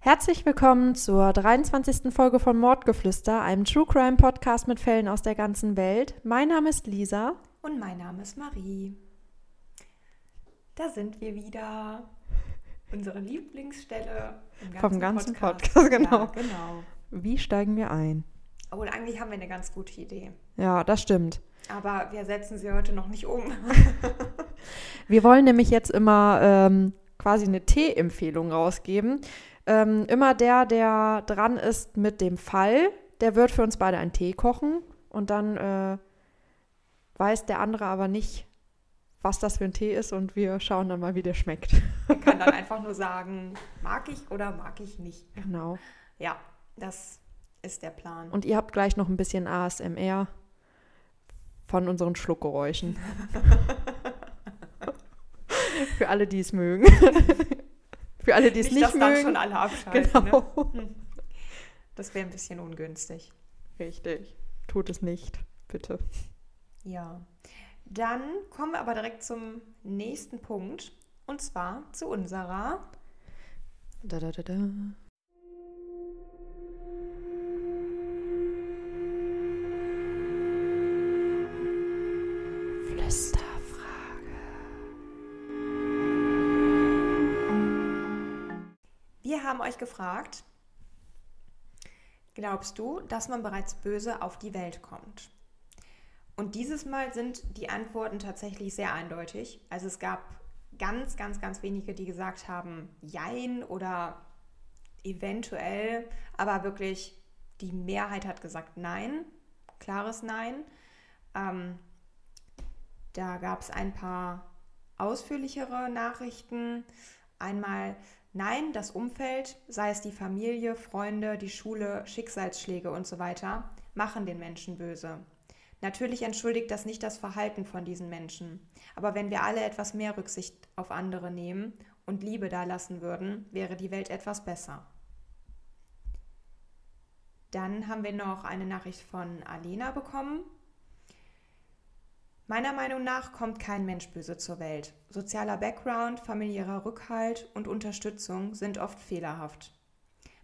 Herzlich willkommen zur 23. Folge von Mordgeflüster, einem True Crime Podcast mit Fällen aus der ganzen Welt. Mein Name ist Lisa. Und mein Name ist Marie. Da sind wir wieder. Unsere Lieblingsstelle ganzen vom ganzen Podcast. Podcast genau. Ja, genau. Wie steigen wir ein? Oh, eigentlich haben wir eine ganz gute Idee. Ja, das stimmt. Aber wir setzen sie heute noch nicht um. wir wollen nämlich jetzt immer ähm, quasi eine Tee-Empfehlung rausgeben. Ähm, immer der, der dran ist mit dem Fall, der wird für uns beide einen Tee kochen und dann äh, weiß der andere aber nicht, was das für ein Tee ist und wir schauen dann mal, wie der schmeckt. Er kann dann einfach nur sagen, mag ich oder mag ich nicht. Genau. Ja, das ist der Plan. Und ihr habt gleich noch ein bisschen ASMR von unseren Schluckgeräuschen. Für alle, die es mögen. Für alle, die es nicht, nicht dass mögen. dann schon alle abschalten. Genau. Ne? Das wäre ein bisschen ungünstig. Richtig. Tut es nicht, bitte. Ja. Dann kommen wir aber direkt zum nächsten Punkt. Und zwar zu unserer. Da, da, da, da. Euch gefragt, glaubst du, dass man bereits böse auf die Welt kommt? Und dieses Mal sind die Antworten tatsächlich sehr eindeutig. Also es gab ganz, ganz, ganz wenige, die gesagt haben, jein oder eventuell, aber wirklich die Mehrheit hat gesagt nein, klares Nein. Ähm, da gab es ein paar ausführlichere Nachrichten. Einmal Nein, das Umfeld, sei es die Familie, Freunde, die Schule, Schicksalsschläge und so weiter, machen den Menschen böse. Natürlich entschuldigt das nicht das Verhalten von diesen Menschen, aber wenn wir alle etwas mehr Rücksicht auf andere nehmen und Liebe da lassen würden, wäre die Welt etwas besser. Dann haben wir noch eine Nachricht von Alena bekommen. Meiner Meinung nach kommt kein Mensch böse zur Welt. Sozialer Background, familiärer Rückhalt und Unterstützung sind oft fehlerhaft.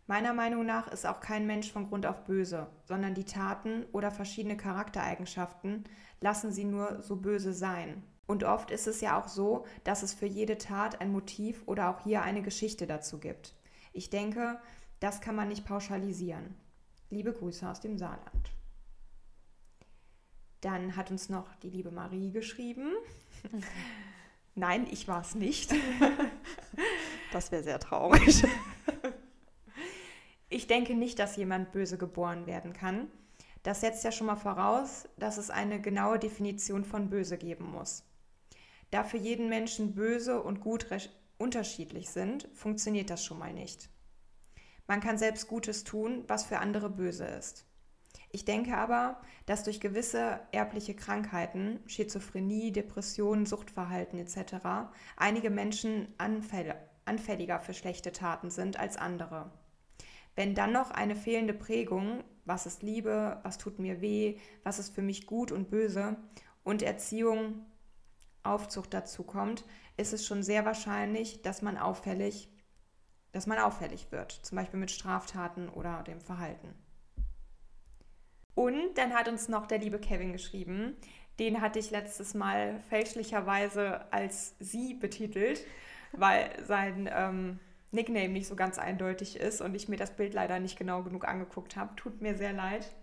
Meiner Meinung nach ist auch kein Mensch von Grund auf böse, sondern die Taten oder verschiedene Charaktereigenschaften lassen sie nur so böse sein. Und oft ist es ja auch so, dass es für jede Tat ein Motiv oder auch hier eine Geschichte dazu gibt. Ich denke, das kann man nicht pauschalisieren. Liebe Grüße aus dem Saarland. Dann hat uns noch die liebe Marie geschrieben. Nein, ich war es nicht. das wäre sehr traurig. ich denke nicht, dass jemand böse geboren werden kann. Das setzt ja schon mal voraus, dass es eine genaue Definition von böse geben muss. Da für jeden Menschen böse und gut unterschiedlich sind, funktioniert das schon mal nicht. Man kann selbst Gutes tun, was für andere böse ist. Ich denke aber, dass durch gewisse erbliche Krankheiten, Schizophrenie, Depressionen, Suchtverhalten etc., einige Menschen anfälliger für schlechte Taten sind als andere. Wenn dann noch eine fehlende Prägung, was ist Liebe, was tut mir weh, was ist für mich gut und böse und Erziehung, Aufzucht dazu kommt, ist es schon sehr wahrscheinlich, dass man auffällig, dass man auffällig wird, zum Beispiel mit Straftaten oder dem Verhalten. Und dann hat uns noch der liebe Kevin geschrieben. Den hatte ich letztes Mal fälschlicherweise als sie betitelt, weil sein ähm, Nickname nicht so ganz eindeutig ist und ich mir das Bild leider nicht genau genug angeguckt habe. Tut mir sehr leid.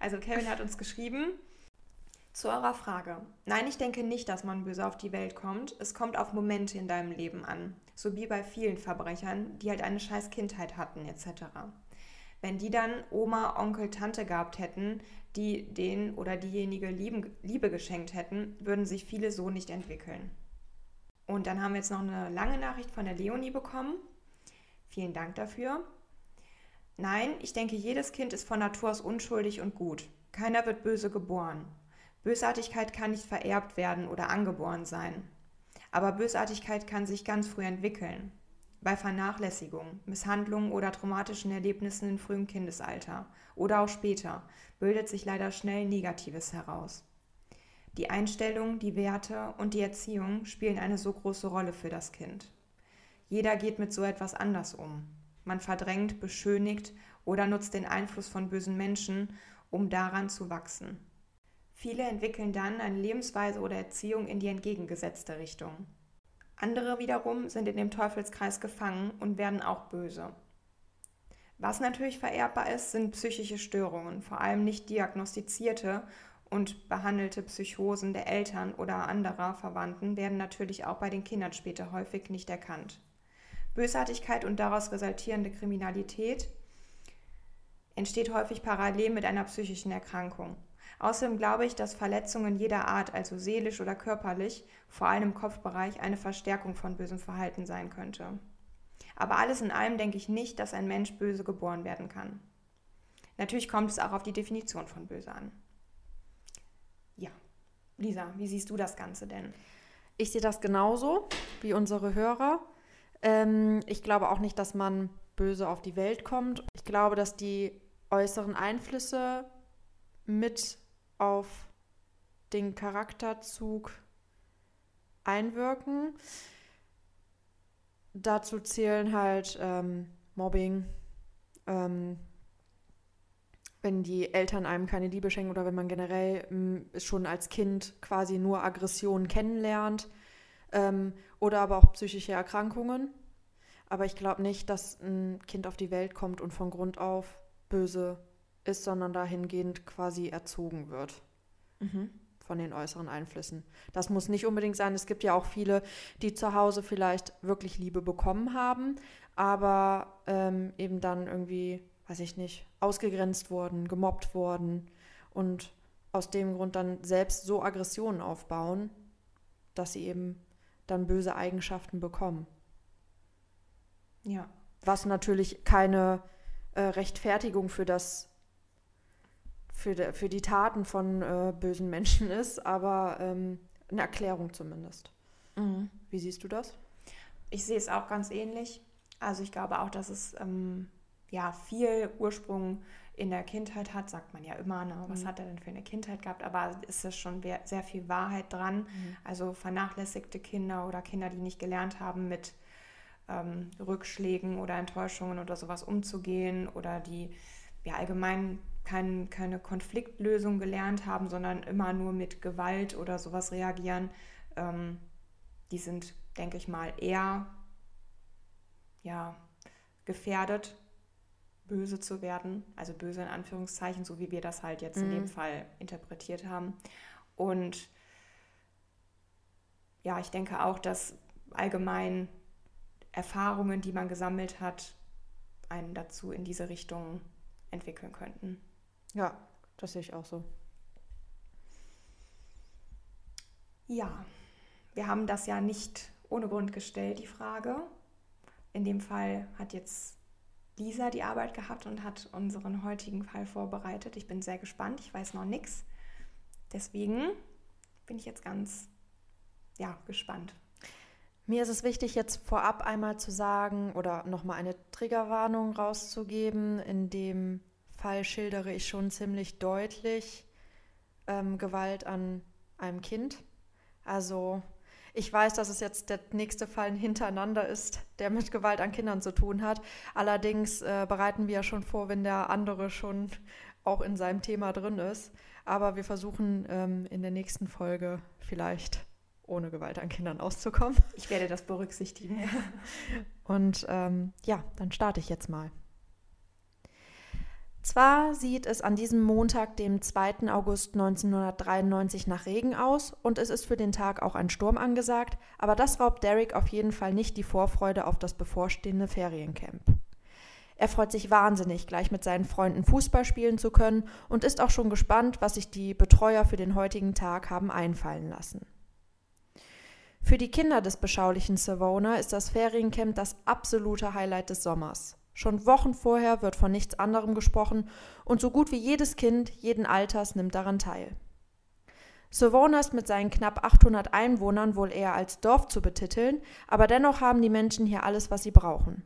Also Kevin hat uns geschrieben, zu eurer Frage. Nein, ich denke nicht, dass man böse auf die Welt kommt. Es kommt auf Momente in deinem Leben an. So wie bei vielen Verbrechern, die halt eine scheiß Kindheit hatten, etc. Wenn die dann Oma, Onkel, Tante gehabt hätten, die den oder diejenige Liebe geschenkt hätten, würden sich viele so nicht entwickeln. Und dann haben wir jetzt noch eine lange Nachricht von der Leonie bekommen. Vielen Dank dafür. Nein, ich denke, jedes Kind ist von Natur aus unschuldig und gut. Keiner wird böse geboren. Bösartigkeit kann nicht vererbt werden oder angeboren sein. Aber Bösartigkeit kann sich ganz früh entwickeln. Bei Vernachlässigung, Misshandlungen oder traumatischen Erlebnissen im frühen Kindesalter oder auch später bildet sich leider schnell Negatives heraus. Die Einstellung, die Werte und die Erziehung spielen eine so große Rolle für das Kind. Jeder geht mit so etwas anders um. Man verdrängt, beschönigt oder nutzt den Einfluss von bösen Menschen, um daran zu wachsen. Viele entwickeln dann eine Lebensweise oder Erziehung in die entgegengesetzte Richtung. Andere wiederum sind in dem Teufelskreis gefangen und werden auch böse. Was natürlich vererbbar ist, sind psychische Störungen, vor allem nicht diagnostizierte und behandelte Psychosen der Eltern oder anderer Verwandten werden natürlich auch bei den Kindern später häufig nicht erkannt. Bösartigkeit und daraus resultierende Kriminalität entsteht häufig parallel mit einer psychischen Erkrankung. Außerdem glaube ich, dass Verletzungen jeder Art, also seelisch oder körperlich, vor allem im Kopfbereich, eine Verstärkung von bösem Verhalten sein könnte. Aber alles in allem denke ich nicht, dass ein Mensch böse geboren werden kann. Natürlich kommt es auch auf die Definition von böse an. Ja, Lisa, wie siehst du das Ganze denn? Ich sehe das genauso wie unsere Hörer. Ähm, ich glaube auch nicht, dass man böse auf die Welt kommt. Ich glaube, dass die äußeren Einflüsse mit auf den Charakterzug einwirken. Dazu zählen halt ähm, Mobbing, ähm, wenn die Eltern einem keine Liebe schenken oder wenn man generell ähm, schon als Kind quasi nur Aggressionen kennenlernt ähm, oder aber auch psychische Erkrankungen. Aber ich glaube nicht, dass ein Kind auf die Welt kommt und von Grund auf böse ist, sondern dahingehend quasi erzogen wird. Mhm. Von den äußeren Einflüssen. Das muss nicht unbedingt sein. Es gibt ja auch viele, die zu Hause vielleicht wirklich Liebe bekommen haben, aber ähm, eben dann irgendwie, weiß ich nicht, ausgegrenzt wurden, gemobbt wurden und aus dem Grund dann selbst so Aggressionen aufbauen, dass sie eben dann böse Eigenschaften bekommen. Ja. Was natürlich keine äh, Rechtfertigung für das für, de, für die Taten von äh, bösen Menschen ist, aber ähm, eine Erklärung zumindest. Mhm. Wie siehst du das? Ich sehe es auch ganz ähnlich. Also ich glaube auch, dass es ähm, ja viel Ursprung in der Kindheit hat, sagt man ja immer, ne? was mhm. hat er denn für eine Kindheit gehabt, aber ist es schon sehr viel Wahrheit dran. Mhm. Also vernachlässigte Kinder oder Kinder, die nicht gelernt haben, mit ähm, Rückschlägen oder Enttäuschungen oder sowas umzugehen oder die ja allgemein kein, keine Konfliktlösung gelernt haben, sondern immer nur mit Gewalt oder sowas reagieren, ähm, die sind, denke ich mal, eher ja, gefährdet, böse zu werden. Also böse in Anführungszeichen, so wie wir das halt jetzt mhm. in dem mhm. Fall interpretiert haben. Und ja, ich denke auch, dass allgemein Erfahrungen, die man gesammelt hat, einen dazu in diese Richtung entwickeln könnten. Ja, das sehe ich auch so. Ja, wir haben das ja nicht ohne Grund gestellt, die Frage. In dem Fall hat jetzt Lisa die Arbeit gehabt und hat unseren heutigen Fall vorbereitet. Ich bin sehr gespannt, ich weiß noch nichts. Deswegen bin ich jetzt ganz ja, gespannt. Mir ist es wichtig, jetzt vorab einmal zu sagen oder nochmal eine Triggerwarnung rauszugeben, in dem Fall schildere ich schon ziemlich deutlich ähm, Gewalt an einem Kind. Also ich weiß, dass es jetzt der nächste Fall hintereinander ist, der mit Gewalt an Kindern zu tun hat. Allerdings äh, bereiten wir ja schon vor, wenn der andere schon auch in seinem Thema drin ist. Aber wir versuchen ähm, in der nächsten Folge vielleicht ohne Gewalt an Kindern auszukommen. Ich werde das berücksichtigen. Und ähm, ja, dann starte ich jetzt mal. Zwar sieht es an diesem Montag, dem 2. August 1993, nach Regen aus und es ist für den Tag auch ein Sturm angesagt, aber das raubt Derek auf jeden Fall nicht die Vorfreude auf das bevorstehende Feriencamp. Er freut sich wahnsinnig, gleich mit seinen Freunden Fußball spielen zu können und ist auch schon gespannt, was sich die Betreuer für den heutigen Tag haben einfallen lassen. Für die Kinder des beschaulichen Savona ist das Feriencamp das absolute Highlight des Sommers. Schon Wochen vorher wird von nichts anderem gesprochen und so gut wie jedes Kind jeden Alters nimmt daran teil. Savona ist mit seinen knapp 800 Einwohnern wohl eher als Dorf zu betiteln, aber dennoch haben die Menschen hier alles, was sie brauchen.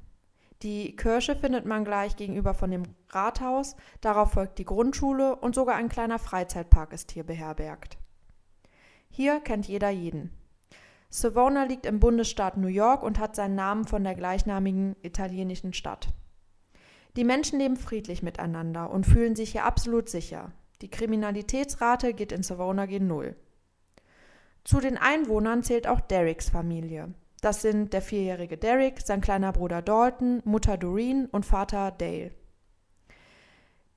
Die Kirche findet man gleich gegenüber von dem Rathaus, darauf folgt die Grundschule und sogar ein kleiner Freizeitpark ist hier beherbergt. Hier kennt jeder jeden. Savona liegt im Bundesstaat New York und hat seinen Namen von der gleichnamigen italienischen Stadt. Die Menschen leben friedlich miteinander und fühlen sich hier absolut sicher. Die Kriminalitätsrate geht in Savona gen Null. Zu den Einwohnern zählt auch Derricks Familie. Das sind der vierjährige Derrick, sein kleiner Bruder Dalton, Mutter Doreen und Vater Dale.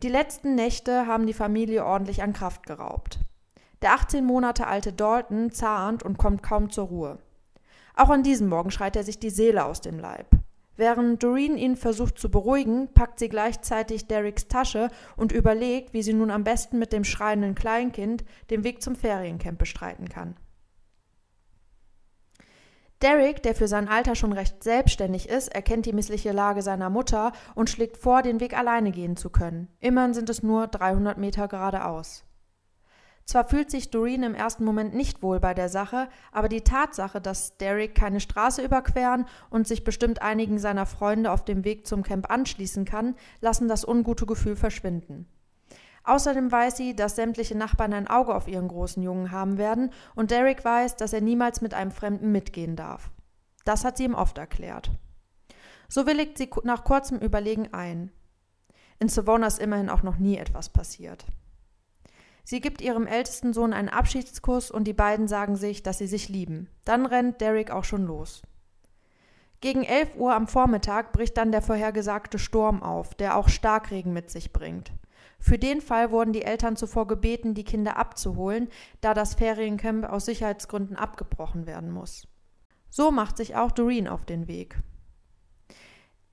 Die letzten Nächte haben die Familie ordentlich an Kraft geraubt. Der 18 Monate alte Dalton zahnt und kommt kaum zur Ruhe. Auch an diesem Morgen schreit er sich die Seele aus dem Leib. Während Doreen ihn versucht zu beruhigen, packt sie gleichzeitig Derricks Tasche und überlegt, wie sie nun am besten mit dem schreienden Kleinkind den Weg zum Feriencamp bestreiten kann. Derrick, der für sein Alter schon recht selbstständig ist, erkennt die missliche Lage seiner Mutter und schlägt vor, den Weg alleine gehen zu können. Immerhin sind es nur 300 Meter geradeaus. Zwar fühlt sich Doreen im ersten Moment nicht wohl bei der Sache, aber die Tatsache, dass Derek keine Straße überqueren und sich bestimmt einigen seiner Freunde auf dem Weg zum Camp anschließen kann, lassen das ungute Gefühl verschwinden. Außerdem weiß sie, dass sämtliche Nachbarn ein Auge auf ihren großen Jungen haben werden und Derek weiß, dass er niemals mit einem Fremden mitgehen darf. Das hat sie ihm oft erklärt. So willigt sie nach kurzem Überlegen ein. In Savona ist immerhin auch noch nie etwas passiert. Sie gibt ihrem ältesten Sohn einen Abschiedskuss und die beiden sagen sich, dass sie sich lieben. Dann rennt Derek auch schon los. Gegen 11 Uhr am Vormittag bricht dann der vorhergesagte Sturm auf, der auch Starkregen mit sich bringt. Für den Fall wurden die Eltern zuvor gebeten, die Kinder abzuholen, da das Feriencamp aus Sicherheitsgründen abgebrochen werden muss. So macht sich auch Doreen auf den Weg.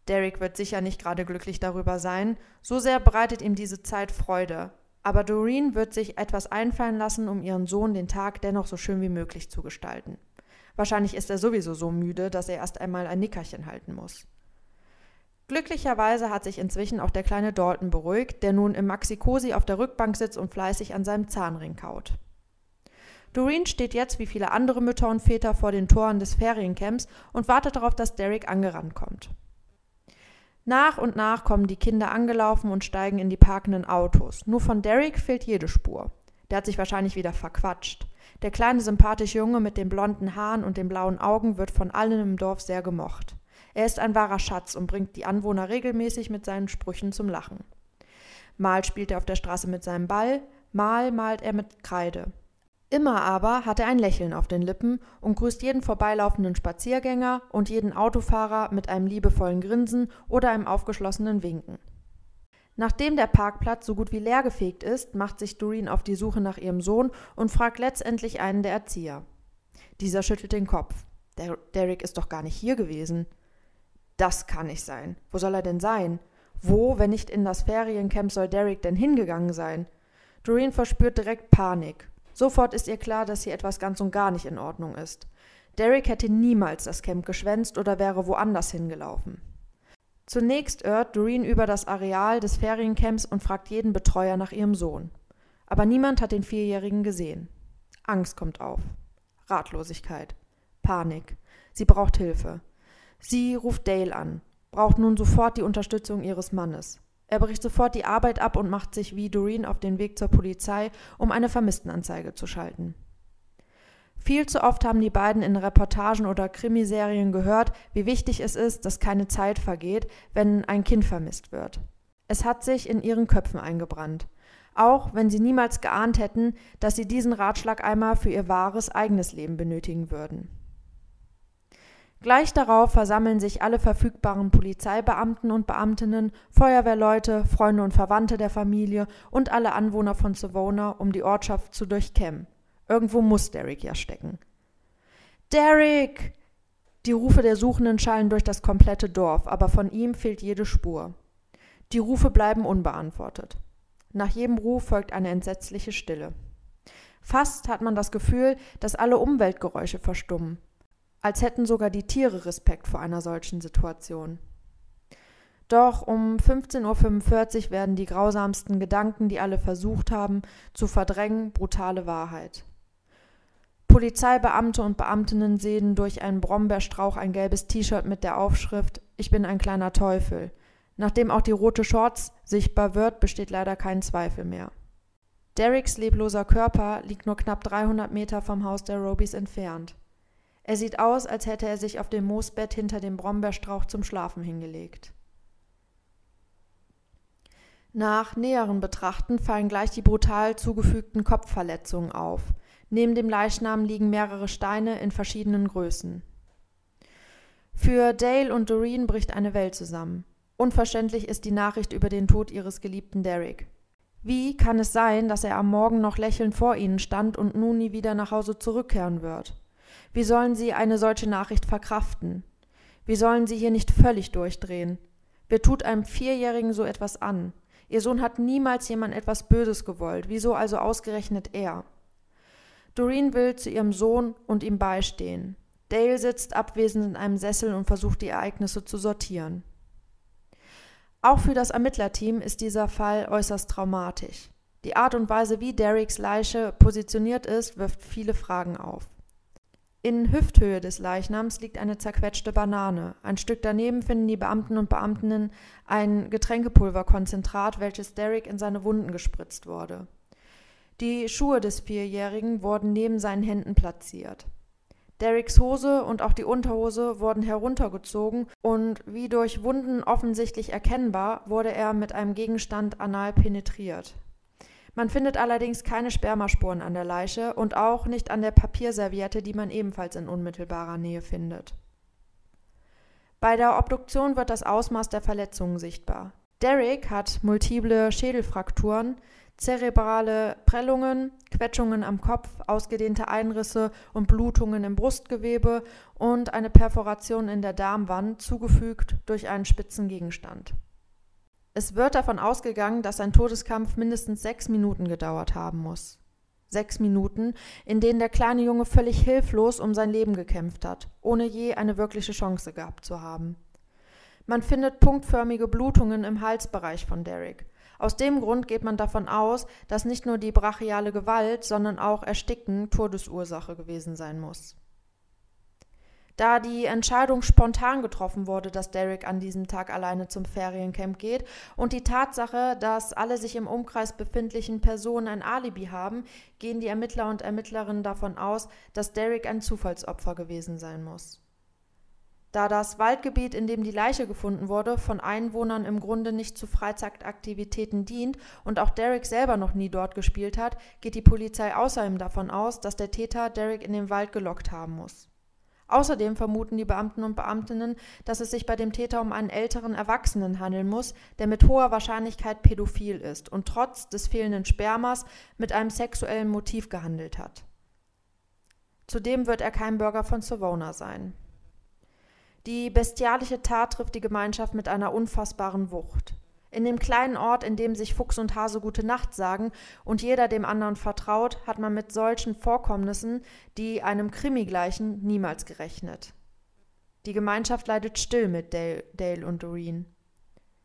Derek wird sicher nicht gerade glücklich darüber sein, so sehr bereitet ihm diese Zeit Freude, aber Doreen wird sich etwas einfallen lassen, um ihren Sohn den Tag dennoch so schön wie möglich zu gestalten. Wahrscheinlich ist er sowieso so müde, dass er erst einmal ein Nickerchen halten muss. Glücklicherweise hat sich inzwischen auch der kleine Dalton beruhigt, der nun im Maxi-Cosi auf der Rückbank sitzt und fleißig an seinem Zahnring kaut. Doreen steht jetzt wie viele andere Mütter und Väter vor den Toren des Feriencamps und wartet darauf, dass Derek angerannt kommt. Nach und nach kommen die Kinder angelaufen und steigen in die parkenden Autos. Nur von Derek fehlt jede Spur. Der hat sich wahrscheinlich wieder verquatscht. Der kleine sympathische Junge mit den blonden Haaren und den blauen Augen wird von allen im Dorf sehr gemocht. Er ist ein wahrer Schatz und bringt die Anwohner regelmäßig mit seinen Sprüchen zum Lachen. Mal spielt er auf der Straße mit seinem Ball, mal malt er mit Kreide. Immer aber hat er ein Lächeln auf den Lippen und grüßt jeden vorbeilaufenden Spaziergänger und jeden Autofahrer mit einem liebevollen Grinsen oder einem aufgeschlossenen Winken. Nachdem der Parkplatz so gut wie leergefegt ist, macht sich Doreen auf die Suche nach ihrem Sohn und fragt letztendlich einen der Erzieher. Dieser schüttelt den Kopf. Der Derek ist doch gar nicht hier gewesen. Das kann nicht sein. Wo soll er denn sein? Wo, wenn nicht in das Feriencamp, soll Derek denn hingegangen sein? Doreen verspürt direkt Panik. Sofort ist ihr klar, dass hier etwas ganz und gar nicht in Ordnung ist. Derek hätte niemals das Camp geschwänzt oder wäre woanders hingelaufen. Zunächst irrt Doreen über das Areal des Feriencamps und fragt jeden Betreuer nach ihrem Sohn. Aber niemand hat den Vierjährigen gesehen. Angst kommt auf. Ratlosigkeit. Panik. Sie braucht Hilfe. Sie ruft Dale an, braucht nun sofort die Unterstützung ihres Mannes. Er bricht sofort die Arbeit ab und macht sich wie Doreen auf den Weg zur Polizei, um eine Vermisstenanzeige zu schalten. Viel zu oft haben die beiden in Reportagen oder Krimiserien gehört, wie wichtig es ist, dass keine Zeit vergeht, wenn ein Kind vermisst wird. Es hat sich in ihren Köpfen eingebrannt. Auch wenn sie niemals geahnt hätten, dass sie diesen Ratschlag einmal für ihr wahres eigenes Leben benötigen würden. Gleich darauf versammeln sich alle verfügbaren Polizeibeamten und Beamtinnen, Feuerwehrleute, Freunde und Verwandte der Familie und alle Anwohner von Savona, um die Ortschaft zu durchkämmen. Irgendwo muss Derek ja stecken. Derek! Die Rufe der Suchenden schallen durch das komplette Dorf, aber von ihm fehlt jede Spur. Die Rufe bleiben unbeantwortet. Nach jedem Ruf folgt eine entsetzliche Stille. Fast hat man das Gefühl, dass alle Umweltgeräusche verstummen, als hätten sogar die Tiere Respekt vor einer solchen Situation. Doch um 15.45 Uhr werden die grausamsten Gedanken, die alle versucht haben, zu verdrängen, brutale Wahrheit. Polizeibeamte und Beamtinnen sehen durch einen Brombeerstrauch ein gelbes T-Shirt mit der Aufschrift Ich bin ein kleiner Teufel. Nachdem auch die rote Shorts sichtbar wird, besteht leider kein Zweifel mehr. Derricks lebloser Körper liegt nur knapp 300 Meter vom Haus der Robys entfernt. Er sieht aus, als hätte er sich auf dem Moosbett hinter dem Brombeerstrauch zum Schlafen hingelegt. Nach näheren Betrachten fallen gleich die brutal zugefügten Kopfverletzungen auf. Neben dem Leichnam liegen mehrere Steine in verschiedenen Größen. Für Dale und Doreen bricht eine Welt zusammen. Unverständlich ist die Nachricht über den Tod ihres geliebten Derek. Wie kann es sein, dass er am Morgen noch lächelnd vor ihnen stand und nun nie wieder nach Hause zurückkehren wird? Wie sollen sie eine solche Nachricht verkraften? Wie sollen sie hier nicht völlig durchdrehen? Wer tut einem Vierjährigen so etwas an? Ihr Sohn hat niemals jemand etwas Böses gewollt. Wieso also ausgerechnet er? Doreen will zu ihrem Sohn und ihm beistehen. Dale sitzt abwesend in einem Sessel und versucht die Ereignisse zu sortieren. Auch für das Ermittlerteam ist dieser Fall äußerst traumatisch. Die Art und Weise, wie Derricks Leiche positioniert ist, wirft viele Fragen auf. In Hüfthöhe des Leichnams liegt eine zerquetschte Banane. Ein Stück daneben finden die Beamten und Beamtinnen ein Getränkepulverkonzentrat, welches Derrick in seine Wunden gespritzt wurde. Die Schuhe des Vierjährigen wurden neben seinen Händen platziert. Derricks Hose und auch die Unterhose wurden heruntergezogen und wie durch Wunden offensichtlich erkennbar, wurde er mit einem Gegenstand anal penetriert. Man findet allerdings keine Spermaspuren an der Leiche und auch nicht an der Papierserviette, die man ebenfalls in unmittelbarer Nähe findet. Bei der Obduktion wird das Ausmaß der Verletzungen sichtbar. Derrick hat multiple Schädelfrakturen, zerebrale Prellungen, Quetschungen am Kopf, ausgedehnte Einrisse und Blutungen im Brustgewebe und eine Perforation in der Darmwand, zugefügt durch einen spitzen Gegenstand. Es wird davon ausgegangen, dass ein Todeskampf mindestens sechs Minuten gedauert haben muss. Sechs Minuten, in denen der kleine Junge völlig hilflos um sein Leben gekämpft hat, ohne je eine wirkliche Chance gehabt zu haben. Man findet punktförmige Blutungen im Halsbereich von Derek. Aus dem Grund geht man davon aus, dass nicht nur die brachiale Gewalt, sondern auch Ersticken Todesursache gewesen sein muss. Da die Entscheidung spontan getroffen wurde, dass Derek an diesem Tag alleine zum Feriencamp geht und die Tatsache, dass alle sich im Umkreis befindlichen Personen ein Alibi haben, gehen die Ermittler und Ermittlerinnen davon aus, dass Derek ein Zufallsopfer gewesen sein muss. Da das Waldgebiet, in dem die Leiche gefunden wurde, von Einwohnern im Grunde nicht zu Freizeitaktivitäten dient und auch Derek selber noch nie dort gespielt hat, geht die Polizei außerdem davon aus, dass der Täter Derek in den Wald gelockt haben muss. Außerdem vermuten die Beamten und Beamtinnen, dass es sich bei dem Täter um einen älteren Erwachsenen handeln muss, der mit hoher Wahrscheinlichkeit pädophil ist und trotz des fehlenden Spermas mit einem sexuellen Motiv gehandelt hat. Zudem wird er kein Bürger von Savona sein. Die bestialische Tat trifft die Gemeinschaft mit einer unfassbaren Wucht. In dem kleinen Ort, in dem sich Fuchs und Hase gute Nacht sagen und jeder dem anderen vertraut, hat man mit solchen Vorkommnissen, die einem Krimi gleichen, niemals gerechnet. Die Gemeinschaft leidet still mit Dale, Dale und Doreen.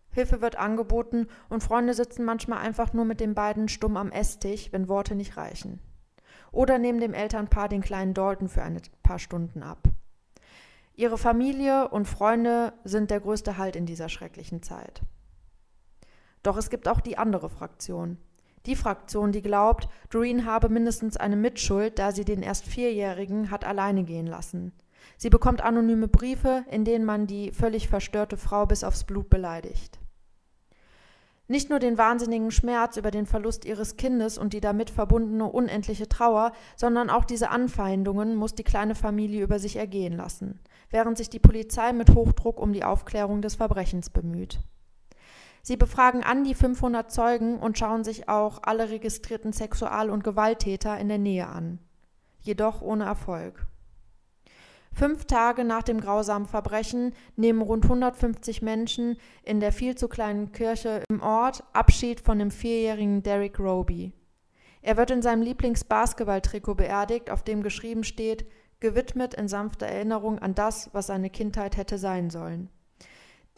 Hilfe wird angeboten und Freunde sitzen manchmal einfach nur mit den beiden stumm am Esstisch, wenn Worte nicht reichen. Oder nehmen dem Elternpaar den kleinen Dalton für ein paar Stunden ab. Ihre Familie und Freunde sind der größte Halt in dieser schrecklichen Zeit. Doch es gibt auch die andere Fraktion. Die Fraktion, die glaubt, Doreen habe mindestens eine Mitschuld, da sie den erst Vierjährigen hat alleine gehen lassen. Sie bekommt anonyme Briefe, in denen man die völlig verstörte Frau bis aufs Blut beleidigt. Nicht nur den wahnsinnigen Schmerz über den Verlust ihres Kindes und die damit verbundene unendliche Trauer, sondern auch diese Anfeindungen muss die kleine Familie über sich ergehen lassen, während sich die Polizei mit Hochdruck um die Aufklärung des Verbrechens bemüht. Sie befragen an die 500 Zeugen und schauen sich auch alle registrierten Sexual- und Gewalttäter in der Nähe an. Jedoch ohne Erfolg. Fünf Tage nach dem grausamen Verbrechen nehmen rund 150 Menschen in der viel zu kleinen Kirche im Ort Abschied von dem vierjährigen Derek Roby. Er wird in seinem Lieblings-Basketball-Trikot beerdigt, auf dem geschrieben steht, gewidmet in sanfter Erinnerung an das, was seine Kindheit hätte sein sollen.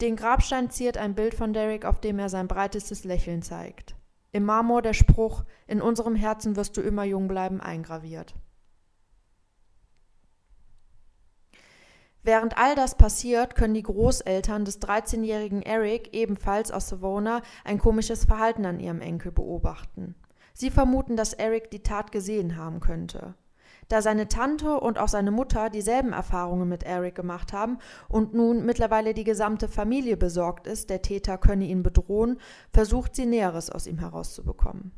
Den Grabstein ziert ein Bild von Derek, auf dem er sein breitestes Lächeln zeigt. Im Marmor der Spruch In unserem Herzen wirst du immer jung bleiben eingraviert. Während all das passiert, können die Großeltern des 13-jährigen Eric, ebenfalls aus Savona, ein komisches Verhalten an ihrem Enkel beobachten. Sie vermuten, dass Eric die Tat gesehen haben könnte. Da seine Tante und auch seine Mutter dieselben Erfahrungen mit Eric gemacht haben und nun mittlerweile die gesamte Familie besorgt ist, der Täter könne ihn bedrohen, versucht sie Näheres aus ihm herauszubekommen.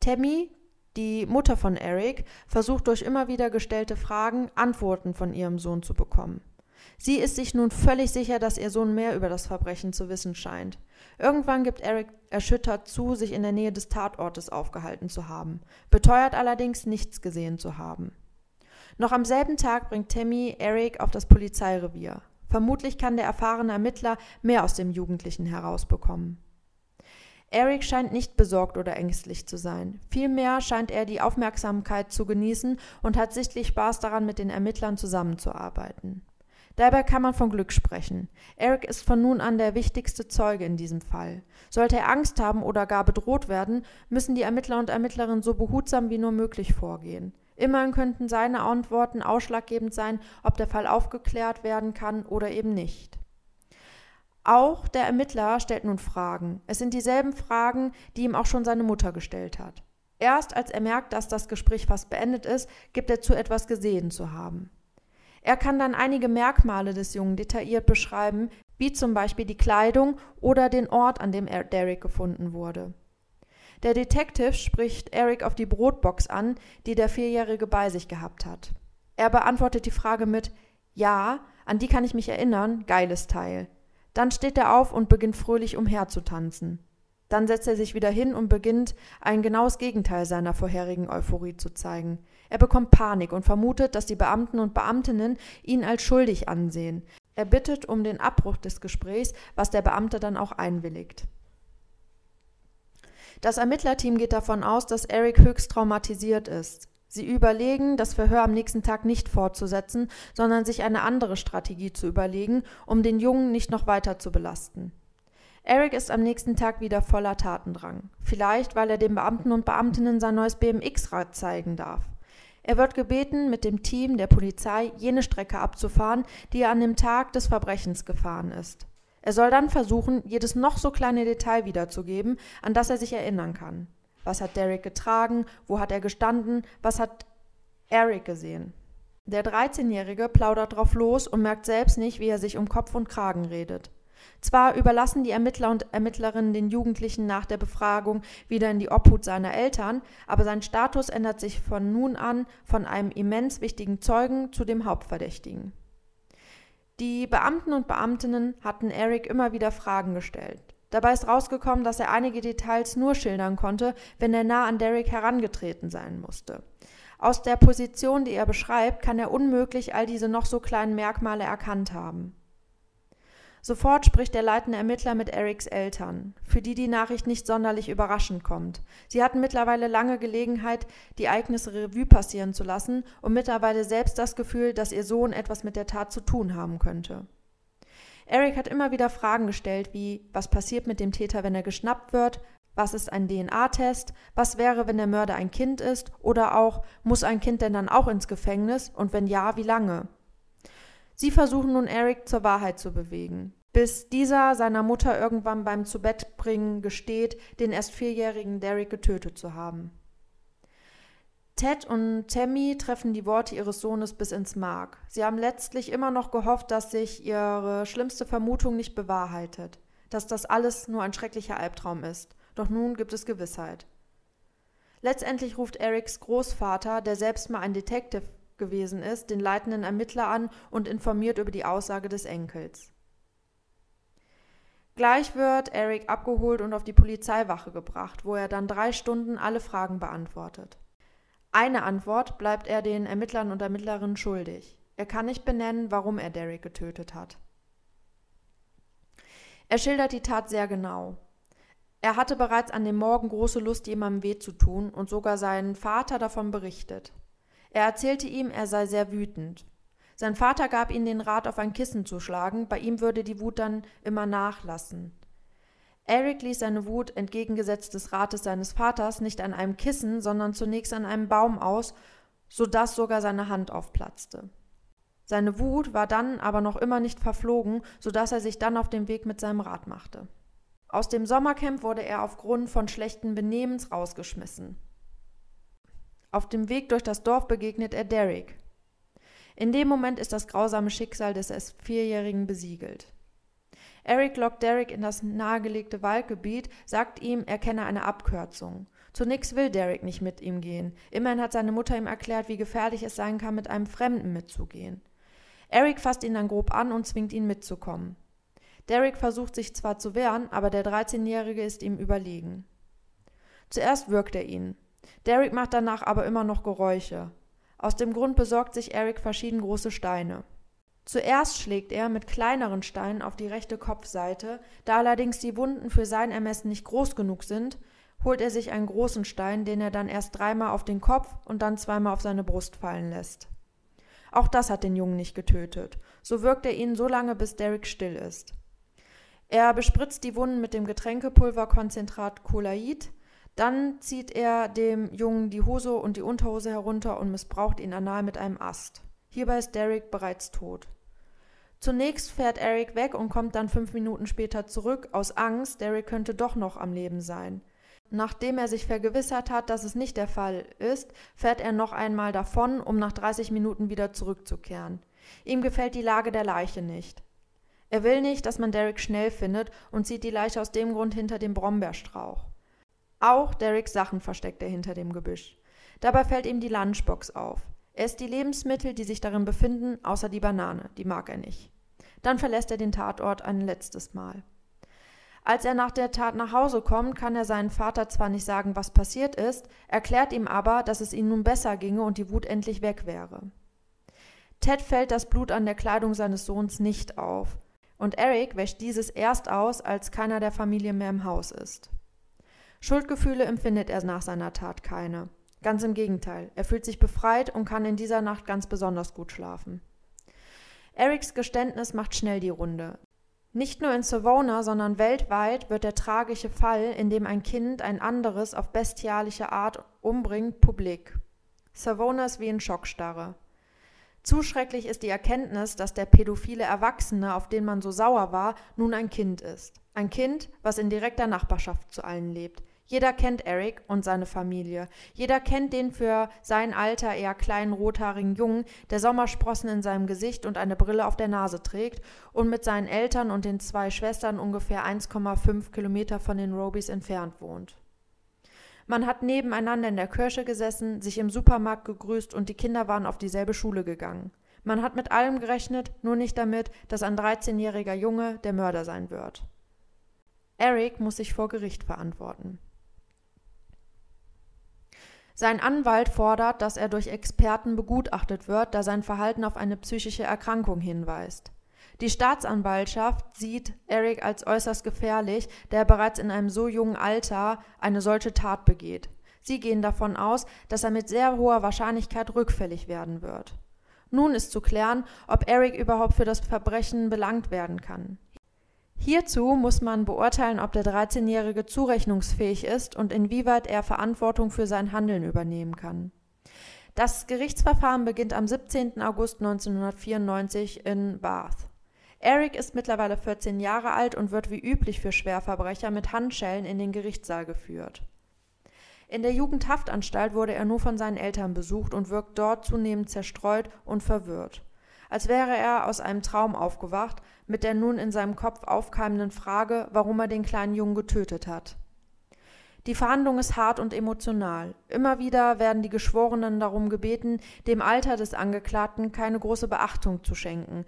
Tammy, die Mutter von Eric versucht durch immer wieder gestellte Fragen Antworten von ihrem Sohn zu bekommen. Sie ist sich nun völlig sicher, dass ihr Sohn mehr über das Verbrechen zu wissen scheint. Irgendwann gibt Eric erschüttert zu, sich in der Nähe des Tatortes aufgehalten zu haben, beteuert allerdings nichts gesehen zu haben. Noch am selben Tag bringt Tammy Eric auf das Polizeirevier. Vermutlich kann der erfahrene Ermittler mehr aus dem Jugendlichen herausbekommen. Eric scheint nicht besorgt oder ängstlich zu sein. Vielmehr scheint er die Aufmerksamkeit zu genießen und hat sichtlich Spaß daran, mit den Ermittlern zusammenzuarbeiten. Dabei kann man von Glück sprechen. Eric ist von nun an der wichtigste Zeuge in diesem Fall. Sollte er Angst haben oder gar bedroht werden, müssen die Ermittler und Ermittlerinnen so behutsam wie nur möglich vorgehen. Immerhin könnten seine Antworten ausschlaggebend sein, ob der Fall aufgeklärt werden kann oder eben nicht. Auch der Ermittler stellt nun Fragen. Es sind dieselben Fragen, die ihm auch schon seine Mutter gestellt hat. Erst als er merkt, dass das Gespräch fast beendet ist, gibt er zu, etwas gesehen zu haben. Er kann dann einige Merkmale des Jungen detailliert beschreiben, wie zum Beispiel die Kleidung oder den Ort, an dem Derek gefunden wurde. Der Detective spricht Eric auf die Brotbox an, die der Vierjährige bei sich gehabt hat. Er beantwortet die Frage mit Ja, an die kann ich mich erinnern, geiles Teil. Dann steht er auf und beginnt fröhlich umherzutanzen. Dann setzt er sich wieder hin und beginnt, ein genaues Gegenteil seiner vorherigen Euphorie zu zeigen. Er bekommt Panik und vermutet, dass die Beamten und Beamtinnen ihn als schuldig ansehen. Er bittet um den Abbruch des Gesprächs, was der Beamte dann auch einwilligt. Das Ermittlerteam geht davon aus, dass Eric höchst traumatisiert ist. Sie überlegen, das Verhör am nächsten Tag nicht fortzusetzen, sondern sich eine andere Strategie zu überlegen, um den Jungen nicht noch weiter zu belasten. Eric ist am nächsten Tag wieder voller Tatendrang. Vielleicht, weil er den Beamten und Beamtinnen sein neues BMX-Rad zeigen darf. Er wird gebeten, mit dem Team der Polizei jene Strecke abzufahren, die er an dem Tag des Verbrechens gefahren ist. Er soll dann versuchen, jedes noch so kleine Detail wiederzugeben, an das er sich erinnern kann. Was hat Derek getragen? Wo hat er gestanden? Was hat Eric gesehen? Der 13-Jährige plaudert drauf los und merkt selbst nicht, wie er sich um Kopf und Kragen redet. Zwar überlassen die Ermittler und Ermittlerinnen den Jugendlichen nach der Befragung wieder in die Obhut seiner Eltern, aber sein Status ändert sich von nun an von einem immens wichtigen Zeugen zu dem Hauptverdächtigen. Die Beamten und Beamtinnen hatten Eric immer wieder Fragen gestellt. Dabei ist rausgekommen, dass er einige Details nur schildern konnte, wenn er nah an Derek herangetreten sein musste. Aus der Position, die er beschreibt, kann er unmöglich all diese noch so kleinen Merkmale erkannt haben. Sofort spricht der leitende Ermittler mit Erics Eltern, für die die Nachricht nicht sonderlich überraschend kommt. Sie hatten mittlerweile lange Gelegenheit, die Ereignisse Revue passieren zu lassen und mittlerweile selbst das Gefühl, dass ihr Sohn etwas mit der Tat zu tun haben könnte. Eric hat immer wieder Fragen gestellt, wie was passiert mit dem Täter, wenn er geschnappt wird, was ist ein DNA-Test, was wäre, wenn der Mörder ein Kind ist, oder auch, muss ein Kind denn dann auch ins Gefängnis und wenn ja, wie lange? Sie versuchen nun Eric zur Wahrheit zu bewegen, bis dieser seiner Mutter irgendwann beim Zubettbringen gesteht, den erst vierjährigen Derek getötet zu haben. Ted und Tammy treffen die Worte ihres Sohnes bis ins Mark. Sie haben letztlich immer noch gehofft, dass sich ihre schlimmste Vermutung nicht bewahrheitet. dass das alles nur ein schrecklicher Albtraum ist. Doch nun gibt es Gewissheit. Letztendlich ruft Erics Großvater, der selbst mal ein Detective gewesen ist, den leitenden Ermittler an und informiert über die Aussage des Enkels. Gleich wird Eric abgeholt und auf die Polizeiwache gebracht, wo er dann drei Stunden alle Fragen beantwortet. Eine Antwort bleibt er den Ermittlern und Ermittlerinnen schuldig. Er kann nicht benennen, warum er Derek getötet hat. Er schildert die Tat sehr genau. Er hatte bereits an dem Morgen große Lust, jemandem weh zu tun und sogar seinen Vater davon berichtet. Er erzählte ihm, er sei sehr wütend. Sein Vater gab ihm den Rat, auf ein Kissen zu schlagen, bei ihm würde die Wut dann immer nachlassen. Eric ließ seine Wut entgegengesetzt des Rates seines Vaters nicht an einem Kissen, sondern zunächst an einem Baum aus, so dass sogar seine Hand aufplatzte. Seine Wut war dann aber noch immer nicht verflogen, so dass er sich dann auf den Weg mit seinem Rad machte. Aus dem Sommercamp wurde er aufgrund von schlechten Benehmens rausgeschmissen. Auf dem Weg durch das Dorf begegnet er Derek. In dem Moment ist das grausame Schicksal des erst Vierjährigen besiegelt. Eric lockt Derek in das nahegelegte Waldgebiet, sagt ihm, er kenne eine Abkürzung. Zunächst will Derek nicht mit ihm gehen. Immerhin hat seine Mutter ihm erklärt, wie gefährlich es sein kann, mit einem Fremden mitzugehen. Eric fasst ihn dann grob an und zwingt ihn mitzukommen. Derek versucht sich zwar zu wehren, aber der 13-Jährige ist ihm überlegen. Zuerst wirkt er ihn. Derek macht danach aber immer noch Geräusche. Aus dem Grund besorgt sich Eric verschieden große Steine. Zuerst schlägt er mit kleineren Steinen auf die rechte Kopfseite, da allerdings die Wunden für sein Ermessen nicht groß genug sind, holt er sich einen großen Stein, den er dann erst dreimal auf den Kopf und dann zweimal auf seine Brust fallen lässt. Auch das hat den Jungen nicht getötet. So wirkt er ihn so lange, bis Derek still ist. Er bespritzt die Wunden mit dem Getränkepulverkonzentrat Colaid, dann zieht er dem Jungen die Hose und die Unterhose herunter und missbraucht ihn anal mit einem Ast. Hierbei ist Derek bereits tot. Zunächst fährt Eric weg und kommt dann fünf Minuten später zurück, aus Angst, Derek könnte doch noch am Leben sein. Nachdem er sich vergewissert hat, dass es nicht der Fall ist, fährt er noch einmal davon, um nach 30 Minuten wieder zurückzukehren. Ihm gefällt die Lage der Leiche nicht. Er will nicht, dass man Derek schnell findet und zieht die Leiche aus dem Grund hinter dem Brombeerstrauch. Auch Dereks Sachen versteckt er hinter dem Gebüsch. Dabei fällt ihm die Lunchbox auf. Er isst die Lebensmittel, die sich darin befinden, außer die Banane, die mag er nicht. Dann verlässt er den Tatort ein letztes Mal. Als er nach der Tat nach Hause kommt, kann er seinen Vater zwar nicht sagen, was passiert ist, erklärt ihm aber, dass es ihm nun besser ginge und die Wut endlich weg wäre. Ted fällt das Blut an der Kleidung seines Sohns nicht auf, und Eric wäscht dieses erst aus, als keiner der Familie mehr im Haus ist. Schuldgefühle empfindet er nach seiner Tat keine. Ganz im Gegenteil, er fühlt sich befreit und kann in dieser Nacht ganz besonders gut schlafen. Erics Geständnis macht schnell die Runde. Nicht nur in Savona, sondern weltweit wird der tragische Fall, in dem ein Kind ein anderes auf bestialische Art umbringt, publik. Savona ist wie in Schockstarre. Zu schrecklich ist die Erkenntnis, dass der pädophile Erwachsene, auf den man so sauer war, nun ein Kind ist. Ein Kind, was in direkter Nachbarschaft zu allen lebt. Jeder kennt Eric und seine Familie. Jeder kennt den für sein Alter eher kleinen rothaarigen Jungen, der Sommersprossen in seinem Gesicht und eine Brille auf der Nase trägt und mit seinen Eltern und den zwei Schwestern ungefähr 1,5 Kilometer von den Robys entfernt wohnt. Man hat nebeneinander in der Kirche gesessen, sich im Supermarkt gegrüßt und die Kinder waren auf dieselbe Schule gegangen. Man hat mit allem gerechnet, nur nicht damit, dass ein 13-jähriger Junge der Mörder sein wird. Eric muss sich vor Gericht verantworten. Sein Anwalt fordert, dass er durch Experten begutachtet wird, da sein Verhalten auf eine psychische Erkrankung hinweist. Die Staatsanwaltschaft sieht Eric als äußerst gefährlich, da er bereits in einem so jungen Alter eine solche Tat begeht. Sie gehen davon aus, dass er mit sehr hoher Wahrscheinlichkeit rückfällig werden wird. Nun ist zu klären, ob Eric überhaupt für das Verbrechen belangt werden kann. Hierzu muss man beurteilen, ob der 13-Jährige zurechnungsfähig ist und inwieweit er Verantwortung für sein Handeln übernehmen kann. Das Gerichtsverfahren beginnt am 17. August 1994 in Bath. Eric ist mittlerweile 14 Jahre alt und wird wie üblich für Schwerverbrecher mit Handschellen in den Gerichtssaal geführt. In der Jugendhaftanstalt wurde er nur von seinen Eltern besucht und wirkt dort zunehmend zerstreut und verwirrt. als wäre er aus einem Traum aufgewacht, mit der nun in seinem Kopf aufkeimenden Frage, warum er den kleinen Jungen getötet hat. Die Verhandlung ist hart und emotional. Immer wieder werden die Geschworenen darum gebeten, dem Alter des Angeklagten keine große Beachtung zu schenken,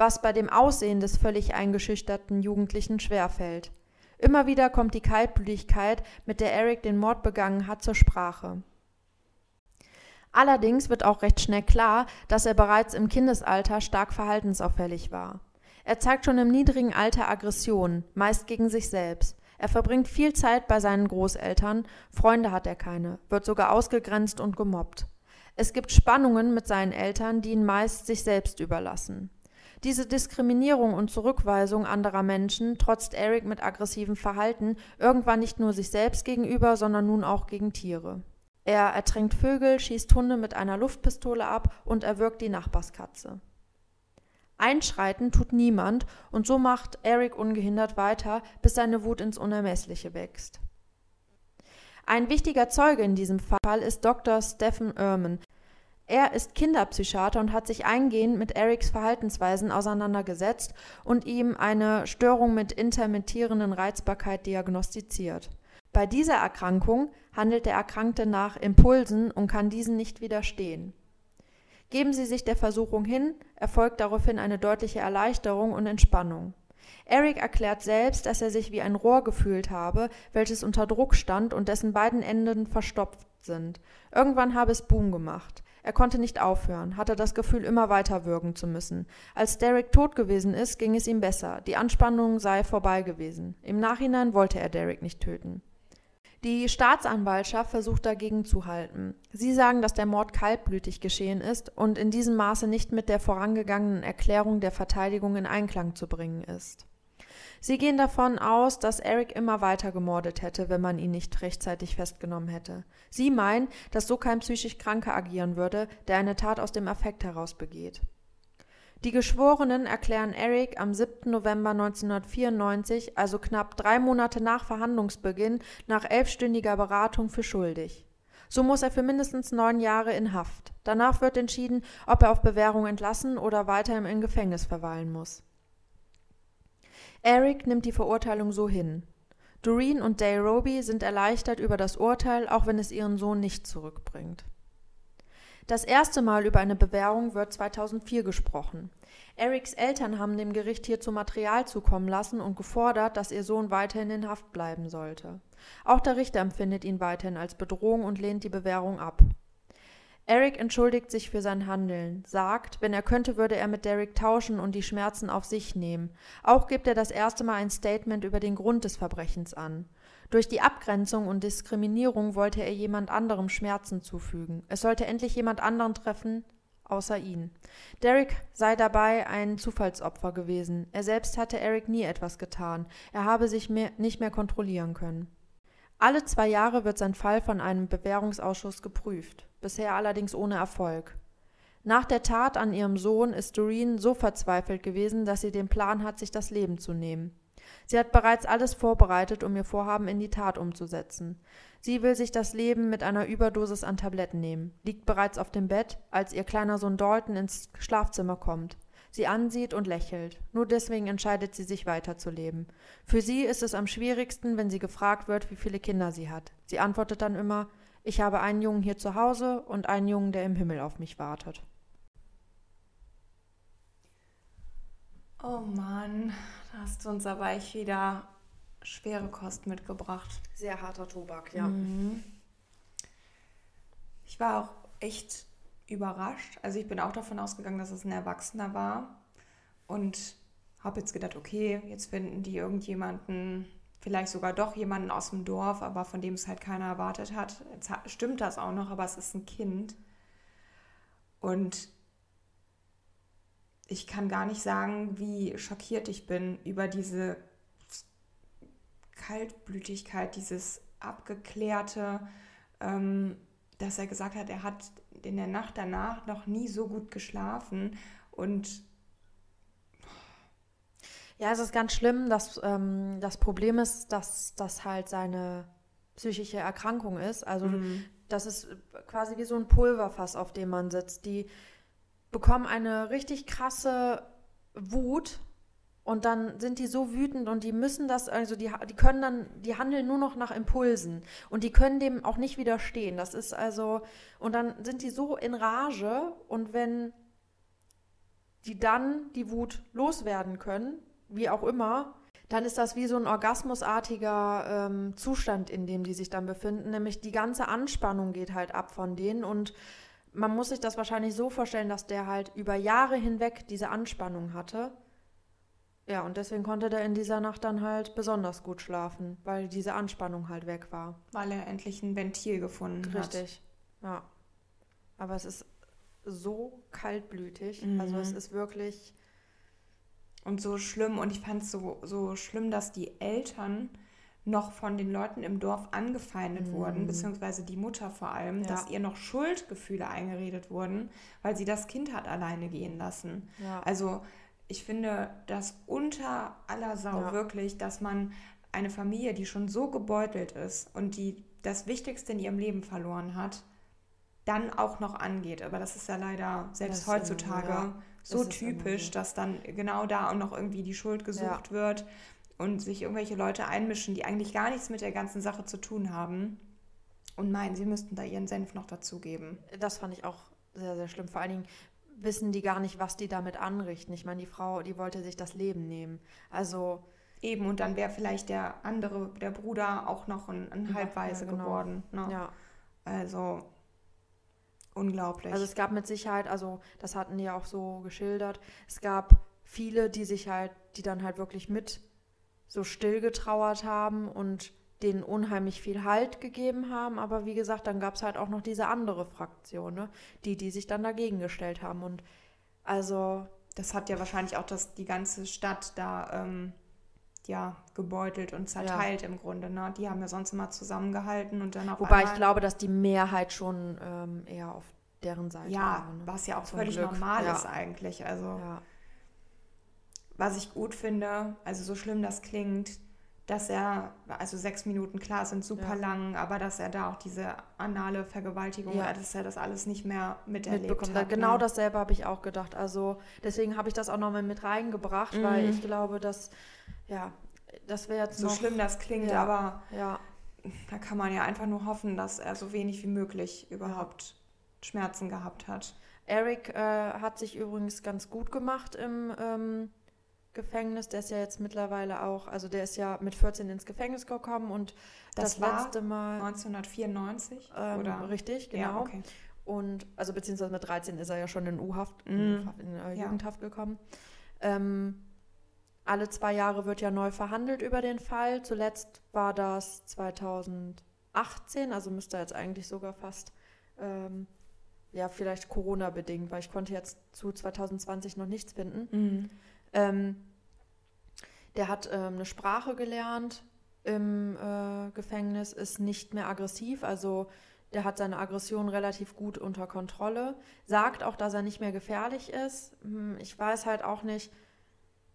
was bei dem Aussehen des völlig eingeschüchterten Jugendlichen schwerfällt. Immer wieder kommt die Kaltblütigkeit, mit der Eric den Mord begangen hat, zur Sprache. Allerdings wird auch recht schnell klar, dass er bereits im Kindesalter stark verhaltensauffällig war. Er zeigt schon im niedrigen Alter Aggressionen, meist gegen sich selbst. Er verbringt viel Zeit bei seinen Großeltern, Freunde hat er keine, wird sogar ausgegrenzt und gemobbt. Es gibt Spannungen mit seinen Eltern, die ihn meist sich selbst überlassen. Diese Diskriminierung und Zurückweisung anderer Menschen trotzt Eric mit aggressivem Verhalten irgendwann nicht nur sich selbst gegenüber, sondern nun auch gegen Tiere. Er ertränkt Vögel, schießt Hunde mit einer Luftpistole ab und erwürgt die Nachbarskatze. Einschreiten tut niemand und so macht Eric ungehindert weiter, bis seine Wut ins Unermessliche wächst. Ein wichtiger Zeuge in diesem Fall ist Dr. Stephen Ehrman. Er ist Kinderpsychiater und hat sich eingehend mit Erics Verhaltensweisen auseinandergesetzt und ihm eine Störung mit intermittierenden Reizbarkeit diagnostiziert. Bei dieser Erkrankung handelt der Erkrankte nach Impulsen und kann diesen nicht widerstehen. Geben Sie sich der Versuchung hin, erfolgt daraufhin eine deutliche Erleichterung und Entspannung. Eric erklärt selbst, dass er sich wie ein Rohr gefühlt habe, welches unter Druck stand und dessen beiden Enden verstopft sind. Irgendwann habe es Boom gemacht. Er konnte nicht aufhören, hatte das Gefühl, immer weiter würgen zu müssen. Als Derek tot gewesen ist, ging es ihm besser. Die Anspannung sei vorbei gewesen. Im Nachhinein wollte er Derek nicht töten. Die Staatsanwaltschaft versucht dagegen zu halten. Sie sagen, dass der Mord kaltblütig geschehen ist und in diesem Maße nicht mit der vorangegangenen Erklärung der Verteidigung in Einklang zu bringen ist. Sie gehen davon aus, dass Eric immer weiter gemordet hätte, wenn man ihn nicht rechtzeitig festgenommen hätte. Sie meinen, dass so kein psychisch Kranker agieren würde, der eine Tat aus dem Affekt heraus begeht. Die Geschworenen erklären Eric am 7. November 1994, also knapp drei Monate nach Verhandlungsbeginn, nach elfstündiger Beratung für schuldig. So muss er für mindestens neun Jahre in Haft. Danach wird entschieden, ob er auf Bewährung entlassen oder weiterhin im Gefängnis verweilen muss. Eric nimmt die Verurteilung so hin. Doreen und Dale Roby sind erleichtert über das Urteil, auch wenn es ihren Sohn nicht zurückbringt. Das erste Mal über eine Bewährung wird 2004 gesprochen. Erics Eltern haben dem Gericht hierzu Material zukommen lassen und gefordert, dass ihr Sohn weiterhin in Haft bleiben sollte. Auch der Richter empfindet ihn weiterhin als Bedrohung und lehnt die Bewährung ab. Eric entschuldigt sich für sein Handeln, sagt, wenn er könnte, würde er mit Derek tauschen und die Schmerzen auf sich nehmen. Auch gibt er das erste Mal ein Statement über den Grund des Verbrechens an. Durch die Abgrenzung und Diskriminierung wollte er jemand anderem Schmerzen zufügen. Es sollte endlich jemand anderen treffen, außer ihn. Derek sei dabei ein Zufallsopfer gewesen. Er selbst hatte Eric nie etwas getan. Er habe sich mehr, nicht mehr kontrollieren können. Alle zwei Jahre wird sein Fall von einem Bewährungsausschuss geprüft, bisher allerdings ohne Erfolg. Nach der Tat an ihrem Sohn ist Doreen so verzweifelt gewesen, dass sie den Plan hat, sich das Leben zu nehmen. Sie hat bereits alles vorbereitet, um ihr Vorhaben in die Tat umzusetzen. Sie will sich das Leben mit einer Überdosis an Tabletten nehmen, liegt bereits auf dem Bett, als ihr kleiner Sohn Dalton ins Schlafzimmer kommt, sie ansieht und lächelt. Nur deswegen entscheidet sie sich weiterzuleben. Für sie ist es am schwierigsten, wenn sie gefragt wird, wie viele Kinder sie hat. Sie antwortet dann immer Ich habe einen Jungen hier zu Hause und einen Jungen, der im Himmel auf mich wartet. Oh Mann, da hast du uns aber echt wieder schwere Kost mitgebracht. Sehr harter Tobak, ja. Mhm. Ich war auch echt überrascht. Also ich bin auch davon ausgegangen, dass es ein Erwachsener war und habe jetzt gedacht, okay, jetzt finden die irgendjemanden, vielleicht sogar doch jemanden aus dem Dorf, aber von dem es halt keiner erwartet hat. Jetzt stimmt das auch noch, aber es ist ein Kind. Und ich kann gar nicht sagen, wie schockiert ich bin über diese Kaltblütigkeit, dieses abgeklärte, ähm, dass er gesagt hat, er hat in der Nacht danach noch nie so gut geschlafen und ja, es ist ganz schlimm. Dass, ähm, das Problem ist, dass das halt seine psychische Erkrankung ist. Also mhm. das ist quasi wie so ein Pulverfass, auf dem man sitzt. Die bekommen eine richtig krasse Wut und dann sind die so wütend und die müssen das, also die, die können dann, die handeln nur noch nach Impulsen und die können dem auch nicht widerstehen. Das ist also, und dann sind die so in Rage und wenn die dann die Wut loswerden können, wie auch immer, dann ist das wie so ein orgasmusartiger ähm, Zustand, in dem die sich dann befinden. Nämlich die ganze Anspannung geht halt ab von denen und man muss sich das wahrscheinlich so vorstellen, dass der halt über Jahre hinweg diese Anspannung hatte. Ja, und deswegen konnte der in dieser Nacht dann halt besonders gut schlafen, weil diese Anspannung halt weg war. Weil er endlich ein Ventil gefunden Richtig. hat. Richtig, ja. Aber es ist so kaltblütig. Mhm. Also es ist wirklich. Und so schlimm. Und ich fand es so, so schlimm, dass die Eltern noch von den Leuten im Dorf angefeindet mhm. wurden, beziehungsweise die Mutter vor allem, ja. dass ihr noch Schuldgefühle eingeredet wurden, weil sie das Kind hat alleine gehen lassen. Ja. Also ich finde das unter aller Sau ja. wirklich, dass man eine Familie, die schon so gebeutelt ist und die das Wichtigste in ihrem Leben verloren hat, dann auch noch angeht. Aber das ist ja leider selbst das heutzutage ja, so typisch, so. dass dann genau da auch noch irgendwie die Schuld gesucht ja. wird und sich irgendwelche Leute einmischen, die eigentlich gar nichts mit der ganzen Sache zu tun haben und meinen, sie müssten da ihren Senf noch dazugeben. Das fand ich auch sehr, sehr schlimm. Vor allen Dingen wissen die gar nicht, was die damit anrichten. Ich meine, die Frau, die wollte sich das Leben nehmen. Also eben und dann wäre vielleicht der andere, der Bruder auch noch ein, ein Halbweise ja, genau. geworden. Ne? Ja. Also unglaublich. Also es gab mit Sicherheit, also das hatten die ja auch so geschildert, es gab viele, die sich halt, die dann halt wirklich mit so still getrauert haben und denen unheimlich viel Halt gegeben haben. Aber wie gesagt, dann gab es halt auch noch diese andere Fraktion, ne? die, die sich dann dagegen gestellt haben. Und also. Das hat ja wahrscheinlich auch das, die ganze Stadt da ähm, ja, gebeutelt und zerteilt ja. im Grunde. Ne? Die haben ja sonst immer zusammengehalten und dann auf Wobei ich glaube, dass die Mehrheit schon ähm, eher auf deren Seite ja, war. Ne? Was ja auch Zum völlig Glück. normal ja. ist eigentlich. Also ja. was ich gut finde, also so schlimm das klingt, dass er, also sechs Minuten, klar, sind super ja. lang, aber dass er da auch diese anale Vergewaltigung, ja. dass er das alles nicht mehr miterlebt Mitbekommt. hat. Genau ne? dasselbe habe ich auch gedacht. Also deswegen habe ich das auch nochmal mit reingebracht, mhm. weil ich glaube, dass, ja, das wäre jetzt So noch, schlimm das klingt, ja, aber ja. da kann man ja einfach nur hoffen, dass er so wenig wie möglich überhaupt Schmerzen gehabt hat. Eric äh, hat sich übrigens ganz gut gemacht im ähm, Gefängnis. Der ist ja jetzt mittlerweile auch, also der ist ja mit 14 ins Gefängnis gekommen und das, das letzte Mal. 1994? Ähm, oder? Richtig, genau. Ja, okay. Und, also beziehungsweise mit 13 ist er ja schon in U-Haft, mm. in, in äh, Jugendhaft ja. gekommen. Ähm, alle zwei Jahre wird ja neu verhandelt über den Fall. Zuletzt war das 2018, also müsste jetzt eigentlich sogar fast, ähm, ja, vielleicht Corona-bedingt, weil ich konnte jetzt zu 2020 noch nichts finden. Mhm. Ähm, der hat ähm, eine Sprache gelernt im äh, Gefängnis, ist nicht mehr aggressiv, also der hat seine Aggression relativ gut unter Kontrolle, sagt auch, dass er nicht mehr gefährlich ist. Hm, ich weiß halt auch nicht,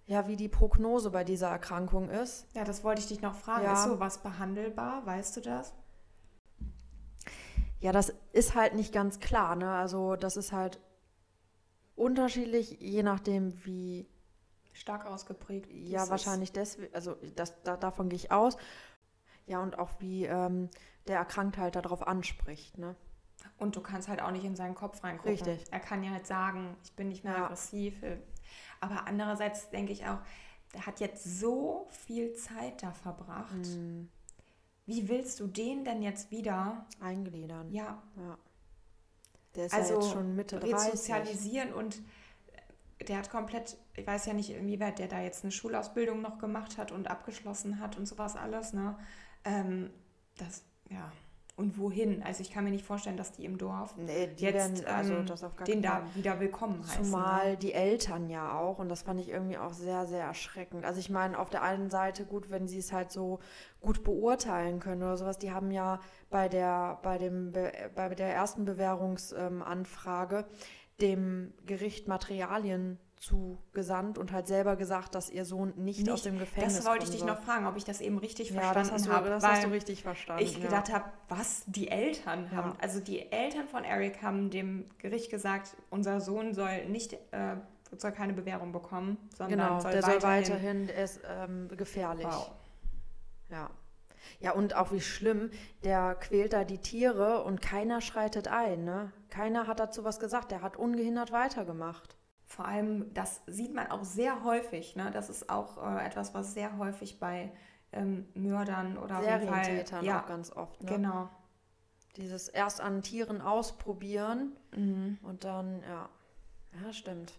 ja, wie die Prognose bei dieser Erkrankung ist. Ja, das wollte ich dich noch fragen. Ja. Ist sowas behandelbar? Weißt du das? Ja, das ist halt nicht ganz klar. Ne? Also das ist halt unterschiedlich, je nachdem, wie stark ausgeprägt. Ja, wahrscheinlich deswegen, also das, da, davon gehe ich aus. Ja, und auch wie ähm, der Erkrankte halt darauf anspricht, ne? Und du kannst halt auch nicht in seinen Kopf reingucken. Richtig. Er kann ja halt sagen, ich bin nicht mehr ja. aggressiv. Aber andererseits denke ich auch, der hat jetzt so viel Zeit da verbracht. Mhm. Wie willst du den denn jetzt wieder eingliedern? Ja. ja. Der ist also ja jetzt schon Mitte 30. Resozialisieren und der hat komplett, ich weiß ja nicht, inwieweit der da jetzt eine Schulausbildung noch gemacht hat und abgeschlossen hat und sowas alles, ne? Ähm, das, ja. Und wohin? Also ich kann mir nicht vorstellen, dass die im Dorf nee, die jetzt werden, also ähm, das auf gar den da wieder willkommen heißen. Zumal ne? die Eltern ja auch und das fand ich irgendwie auch sehr, sehr erschreckend. Also ich meine, auf der einen Seite gut, wenn sie es halt so gut beurteilen können oder sowas, die haben ja bei der, bei dem, bei der ersten Bewährungsanfrage ähm, dem Gericht Materialien zugesandt und halt selber gesagt, dass ihr Sohn nicht, nicht aus dem Gefängnis Das wollte ich dich soll. noch fragen, ob ich das eben richtig ja, verstanden habe. Das hast du richtig verstanden. Ich gedacht ja. habe, was? Die Eltern haben. Ja. Also die Eltern von Eric haben dem Gericht gesagt, unser Sohn soll nicht, äh, soll keine Bewährung bekommen, sondern genau, soll der weiterhin, soll weiterhin, der ist ähm, gefährlich. Wow. Ja. Ja, und auch wie schlimm, der quält da die Tiere und keiner schreitet ein, ne? Keiner hat dazu was gesagt, der hat ungehindert weitergemacht. Vor allem, das sieht man auch sehr häufig, ne? Das ist auch äh, etwas, was sehr häufig bei ähm, Mördern oder Serientätern ja, auch ganz oft, ne? Genau. Dieses erst an Tieren ausprobieren Mhm. und dann, ja. Ja, stimmt.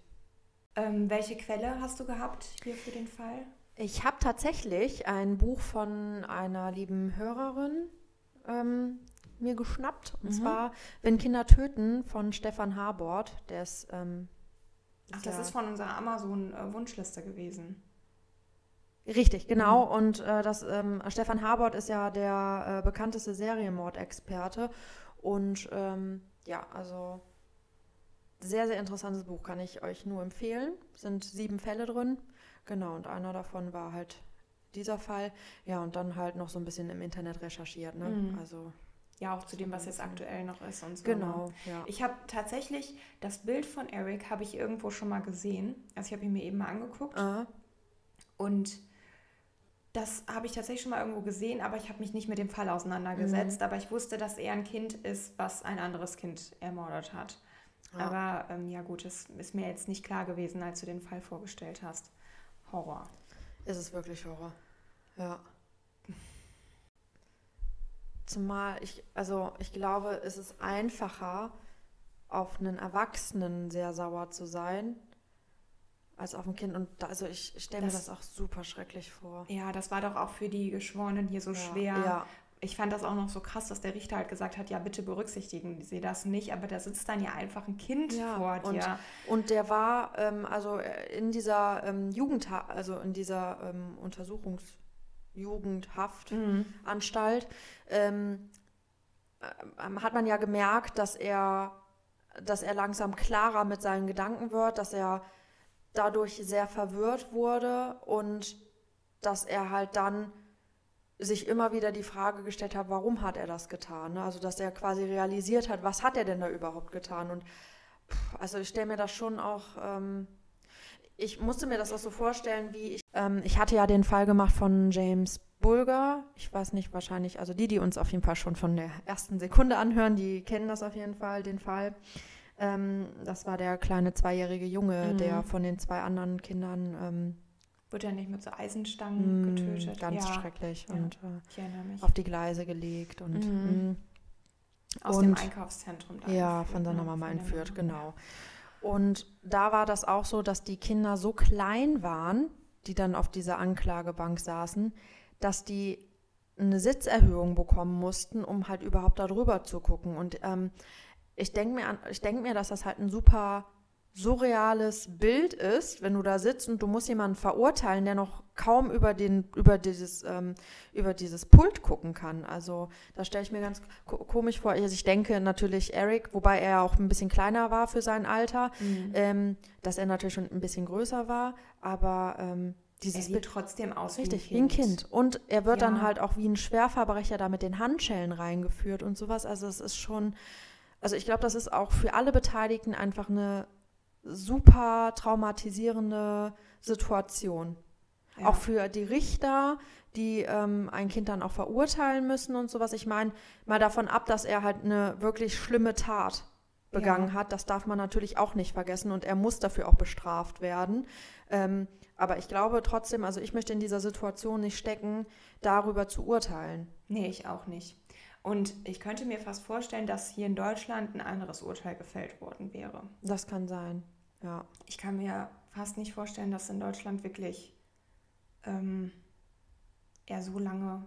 Ähm, welche Quelle hast du gehabt hier für den Fall? Ich habe tatsächlich ein Buch von einer lieben Hörerin ähm, mir geschnappt. Und Mhm. zwar Wenn Kinder töten von Stefan Harbord. Der ist. Ähm, Ach, das ja- ist von unserer Amazon-Wunschliste gewesen. Richtig, genau. Mhm. Und äh, das, ähm, Stefan Harbord ist ja der äh, bekannteste Serienmordexperte. Und ähm, ja, also sehr, sehr interessantes Buch, kann ich euch nur empfehlen. Sind sieben Fälle drin. Genau, und einer davon war halt dieser Fall. Ja, und dann halt noch so ein bisschen im Internet recherchiert. Ne? Mhm. Also, Ja, auch zu dem, was jetzt aktuell noch ist und so. genau, ne? ja. Ich habe tatsächlich das Bild von Eric habe ich irgendwo schon mal gesehen. Also ich habe ihn mir eben mal angeguckt Ah, und das habe ich tatsächlich schon mal irgendwo gesehen, aber ich habe mich nicht mit dem Fall auseinandergesetzt. Aber ich wusste, dass er ein Kind ist, was ein anderes Kind ermordet hat. Ja. Aber ähm, ja gut, es ist mir jetzt nicht klar gewesen, als du den Fall vorgestellt hast. Horror. ist es wirklich Horror. Ja. Zumal ich, also ich glaube, es ist einfacher, auf einen Erwachsenen sehr sauer zu sein, als auf ein Kind. Und da, also ich stelle mir Das- auch super schrecklich vor. Ja, das war doch auch für die Geschworenen hier so Ja, schwer. ja. Ich fand das auch noch so krass, dass der Richter halt gesagt hat, ja, bitte berücksichtigen Sie das nicht, aber da sitzt dann ja einfach ein Kind Ja, vor und- dir. Und der war ähm, also äh, in dieser ähm, Jugend, also in dieser ähm, Untersuchungs Jugendhaftanstalt ähm, ähm, hat man ja gemerkt, dass er, dass er langsam klarer mit seinen Gedanken wird, dass er dadurch sehr verwirrt wurde und dass er halt dann sich immer wieder die Frage gestellt hat, warum hat er das getan? ne? Also dass er quasi realisiert hat, was hat er denn da überhaupt getan? Und also ich stelle mir das schon auch, ähm, ich musste mir das auch so vorstellen, wie ich, ähm, ich hatte ja den Fall gemacht von James Bulger. Ich weiß nicht, wahrscheinlich, also die, die uns auf jeden Fall schon von der ersten Sekunde anhören, die kennen das auf jeden Fall, den Fall. Ähm, das war der kleine zweijährige Junge, Mhm. der von den zwei anderen Kindern ähm, Wird er nicht mit so Eisenstangen mh, getötet? ganz ja, schrecklich Ja. und äh, ich erinnere mich. auf die Gleise gelegt und Mhm. mh, Aus dem und- Einkaufszentrum. da ja, von seiner ne? Mama entführt, genau. Und da war das auch so, dass die Kinder so klein waren, die dann auf dieser Anklagebank saßen, dass die eine Sitzerhöhung bekommen mussten, um halt überhaupt da drüber zu gucken. Und ähm, ich denke mir, denk mir, dass das halt ein super surreales Bild ist, wenn du da sitzt und du musst jemanden verurteilen, der noch kaum über, den, über, dieses, ähm, über dieses Pult gucken kann. Also da stelle ich mir ganz ko komisch vor. Also ich denke natürlich Eric, wobei er auch ein bisschen kleiner war für sein Alter, Mhm. ähm, dass er natürlich schon ein bisschen größer war, aber ähm, Er dieses sieht Bild trotzdem aus Richtig, wie ein Kind. wie ein Kind. Und er wird dann Ja. halt auch wie ein Schwerverbrecher da mit den Handschellen reingeführt und sowas. Also es ist schon, also ich glaube, das ist auch für alle Beteiligten einfach eine super traumatisierende Situation. Ja. Auch für die Richter, die ähm, ein Kind dann auch verurteilen müssen und sowas. Ich meine, mal davon ab, dass er halt eine wirklich schlimme Tat begangen Ja. hat. Das darf man natürlich auch nicht vergessen und er muss dafür auch bestraft werden. Ähm, aber ich glaube trotzdem, also ich möchte in dieser Situation nicht stecken, darüber zu urteilen. Nee, ich auch nicht. Und ich könnte mir fast vorstellen, dass hier in Deutschland ein anderes Urteil gefällt worden wäre. Das kann sein. Ja. Ich kann mir fast nicht vorstellen, dass in Deutschland wirklich ähm, er so lange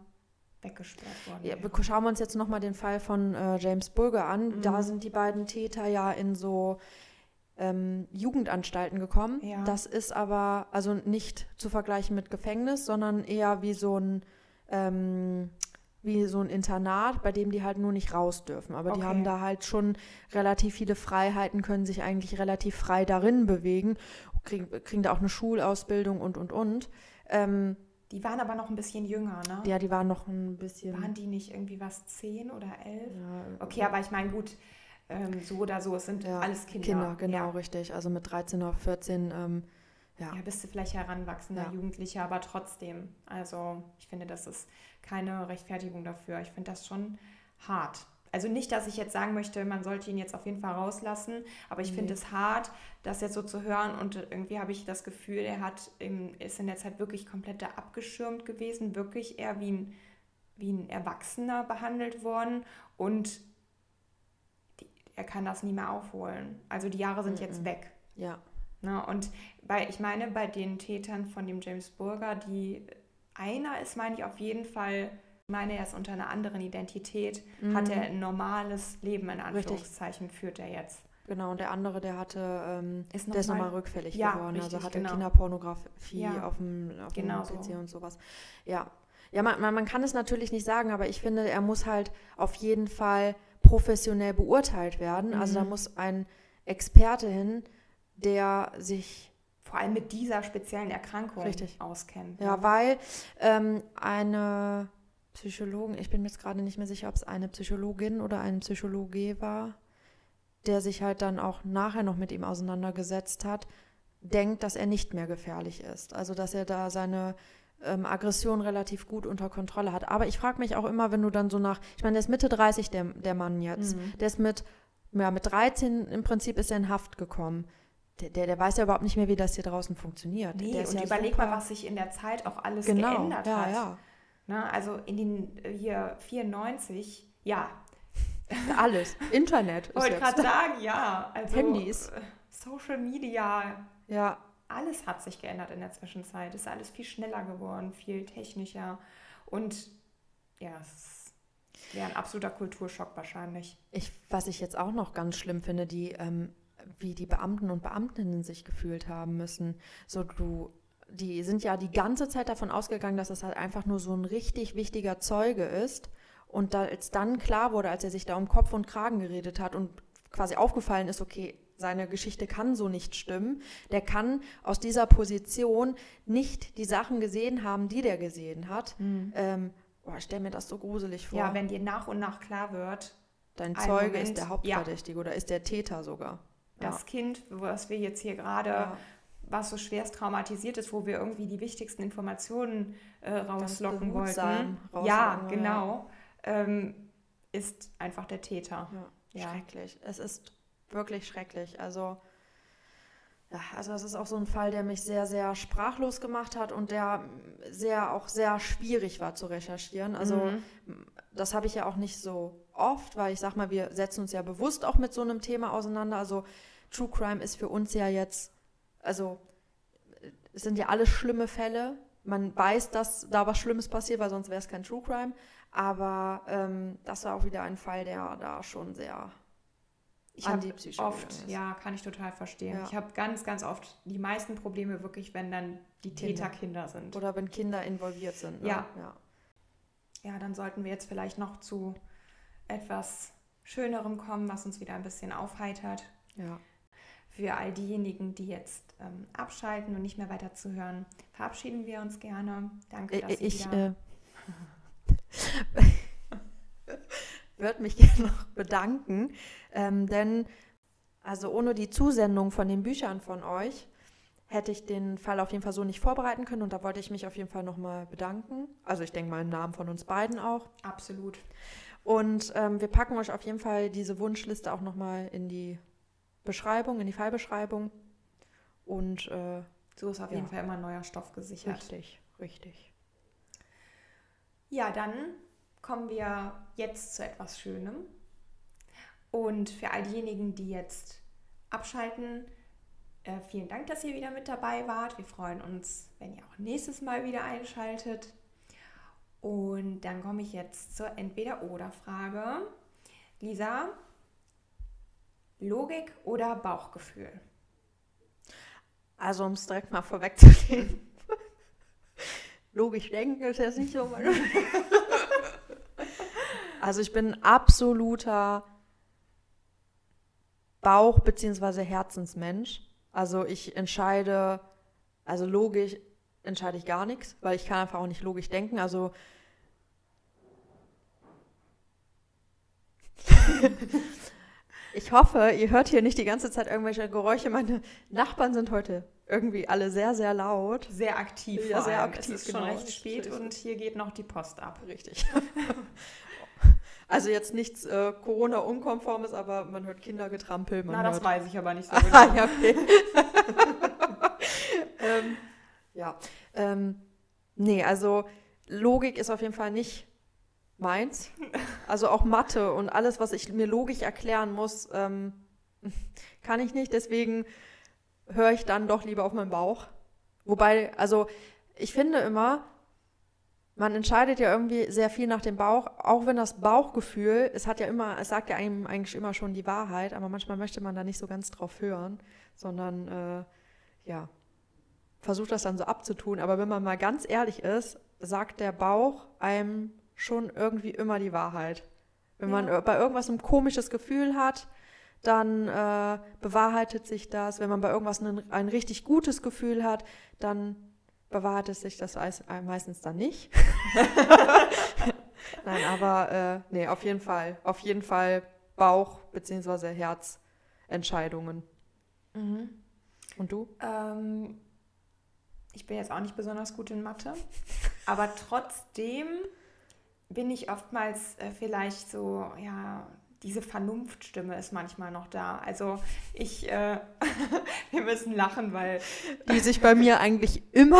weggesperrt worden Ja, wäre. schauen wir uns jetzt nochmal den Fall von äh, James Bulger an. Mhm. Da sind die beiden Täter ja in so ähm, Jugendanstalten gekommen. Ja. Das ist aber also nicht zu vergleichen mit Gefängnis, sondern eher wie so ein, ähm, wie so ein Internat, bei dem die halt nur nicht raus dürfen. Aber die Okay. haben da halt schon relativ viele Freiheiten, können sich eigentlich relativ frei darin bewegen, kriegen, kriegen da auch eine Schulausbildung und, und, und. Ähm, Die waren aber noch ein bisschen jünger, ne? ja, die waren noch ein bisschen... Waren die nicht irgendwie was, zehn oder elf? ja, Okay, aber ich meine, gut, ähm, so oder so, es sind ja, alles Kinder. Kinder, genau, Ja. richtig. Also mit 13 oder 14, ähm, ja. Ja, bist du vielleicht heranwachsender. Jugendlicher, aber trotzdem. Also ich finde, das ist keine Rechtfertigung dafür. Ich finde das schon hart. Also nicht, dass ich jetzt sagen möchte, man sollte ihn jetzt auf jeden Fall rauslassen, aber ich finde Nee. es hart, das jetzt so zu hören und irgendwie habe ich das Gefühl, er hat im, ist in der Zeit wirklich komplett da abgeschirmt gewesen, wirklich eher wie ein, wie ein Erwachsener behandelt worden und die, er kann das nie mehr aufholen. Also die Jahre sind jetzt Mhm. weg. ja. Ne? Und bei, ich meine, bei den Tätern von dem James Burger, die einer ist, meine ich auf jeden Fall, ich meine, er ist unter einer anderen Identität, hat er ein normales Leben in Mhm. Richtig. Anführungszeichen, führt er jetzt. Genau, und der andere, der hatte, ähm, Ist noch der ist mal- nochmal rückfällig Ja, geworden. also richtig, hatte genau. Kinderpornografie Ja, auf dem, auf dem genau so. PC und sowas. Ja, ja man, man, man kann es natürlich nicht sagen, aber ich finde, er muss halt auf jeden Fall professionell beurteilt werden. Also da Mhm. muss ein Experte hin, der sich Vor allem mit dieser speziellen Erkrankung Richtig. auskennt. Ja, ne? weil ähm, eine Psychologin, ich bin mir jetzt gerade nicht mehr sicher, ob es eine Psychologin oder ein Psychologe war, der sich halt dann auch nachher noch mit ihm auseinandergesetzt hat, denkt, dass er nicht mehr gefährlich ist. Also dass er da seine ähm, Aggression relativ gut unter Kontrolle hat. Aber ich frage mich auch immer, wenn du dann so nach, ich meine, der ist Mitte 30, der, der Mann jetzt, Mhm. der ist mit, ja, mit 13 im Prinzip ist er in Haft gekommen. Der, der, der weiß ja überhaupt nicht mehr, wie das hier draußen funktioniert. Nee, der und ja überleg super- mal, was sich in der Zeit auch alles genau, geändert ja, hat. Ja, Ne? Also in den äh, hier 94, ja, Alles. Internet ist wollte gerade sagen, ja. Also, Handys. äh, Social Media, Ja, alles hat sich geändert in der Zwischenzeit. Ist alles viel schneller geworden, viel technischer. Und ja, es wäre ein absoluter Kulturschock wahrscheinlich. ich, was ich jetzt auch noch ganz schlimm finde, die, ähm, wie die Beamten und Beamtinnen sich gefühlt haben müssen. So, du, die sind ja die ganze Zeit davon ausgegangen, dass es halt einfach nur so ein richtig wichtiger Zeuge ist. Und da, als dann klar wurde, als er sich da um Kopf und Kragen geredet hat und quasi aufgefallen ist, okay, seine Geschichte kann so nicht stimmen, der kann aus dieser Position nicht die Sachen gesehen haben, die der gesehen hat. Ähm, boah, ich stelle mir das so gruselig vor. Ja, wenn dir nach und nach klar wird, Dein Ein Zeuge Moment, ist der ja. Hauptverdächtige oder ist der Täter sogar. Das Kind, was wir jetzt hier gerade, Ja. was so schwerst traumatisiert ist, wo wir irgendwie die wichtigsten Informationen äh, rauslocken wollten. Ja, rauslocken, ja. genau. Ähm, ist einfach der Täter. Ja, Ja. schrecklich. Es ist wirklich schrecklich. Also, ja, also das ist auch so ein Fall, der mich sehr, sehr sprachlos gemacht hat und der sehr auch sehr schwierig war zu recherchieren. Also Mhm. das habe ich ja auch nicht so oft, weil ich sag mal, wir setzen uns ja bewusst auch mit so einem Thema auseinander. Also True Crime ist für uns ja jetzt, also es sind ja alles schlimme Fälle. Man weiß, dass da was Schlimmes passiert, weil sonst wäre es kein True Crime. Aber ähm, das war auch wieder ein Fall, der da schon sehr Ich an habe die Psyche oft, ist. ja, kann ich total verstehen. Ja. Ich habe ganz, ganz oft die meisten Probleme wirklich, wenn dann die Kinder. Täter Kinder sind. Oder wenn Kinder involviert sind. Ne? Ja. ja. Ja, dann sollten wir jetzt vielleicht noch zu etwas Schönerem kommen, was uns wieder ein bisschen aufheitert. ja. Für all diejenigen, die jetzt ähm, abschalten und nicht mehr weiter zuhören, verabschieden wir uns gerne. Danke, dass Ich, ich wieder... äh, würde mich gerne noch bedanken, ähm, denn also ohne die Zusendung von den Büchern von euch hätte ich den Fall auf jeden Fall so nicht vorbereiten können und da wollte ich mich auf jeden Fall nochmal bedanken. Also ich denke mal im Namen von uns beiden auch. Absolut. Und ähm, wir packen euch auf jeden Fall diese Wunschliste auch nochmal in die Beschreibung, in die Fallbeschreibung. Und äh, So ist auf Ja. jeden Fall immer neuer Stoff gesichert. richtig, richtig. Ja, dann kommen wir jetzt zu etwas Schönem. Und für all diejenigen, die jetzt abschalten, äh, vielen Dank, dass ihr wieder mit dabei wart. Wir freuen uns, wenn ihr auch nächstes Mal wieder einschaltet. Und dann komme ich jetzt zur Entweder-Oder-Frage. Lisa, Logik oder Bauchgefühl? Also um es direkt mal vorwegzunehmen. Logisch denken ist jetzt nicht so meine. Also ich bin absoluter Bauch- bzw. Herzensmensch. Also ich entscheide, also logisch entscheide ich gar nichts, weil ich kann einfach auch nicht logisch denken. Also ich hoffe, ihr hört hier nicht die ganze Zeit irgendwelche Geräusche. Meine Nachbarn sind heute irgendwie alle sehr, sehr laut. Sehr aktiv. Ja, sehr aktiv, Es ist schon genau. recht spät und hier geht noch die Post ab. Richtig. Also jetzt nichts äh, Corona-unkonformes, aber man hört Kindergetrampel. Man Na, das hört weiß ich aber nicht so Ah, genau. ja, okay. ähm, ja. Ähm, nee, also Logik ist auf jeden Fall nicht meins. Also auch Mathe und alles, was ich mir logisch erklären muss, ähm, kann ich nicht. Deswegen höre ich dann doch lieber auf meinen Bauch. Wobei, also ich finde immer, man entscheidet ja irgendwie sehr viel nach dem Bauch, auch wenn das Bauchgefühl, es hat ja immer, es sagt ja einem eigentlich immer schon die Wahrheit, aber manchmal möchte man da nicht so ganz drauf hören, sondern äh, ja, versucht das dann so abzutun. Aber wenn man mal ganz ehrlich ist, sagt der Bauch einem schon irgendwie immer die Wahrheit. Wenn man Ja. äh, bei irgendwas ein komisches Gefühl hat, dann äh, bewahrheitet sich das. Wenn man bei irgendwas ein, ein richtig gutes Gefühl hat, dann bewahrheitet sich das äh, meistens dann nicht. Nein, aber äh, nee, auf jeden Fall. Auf jeden Fall Bauch- bzw. Herzentscheidungen. Mhm. Und du? Ähm, ich bin jetzt auch nicht besonders gut in Mathe, aber trotzdem bin ich oftmals äh, vielleicht so, ja, diese Vernunftstimme ist manchmal noch da. Also ich, äh, wir müssen lachen, weil Die sich bei mir eigentlich immer,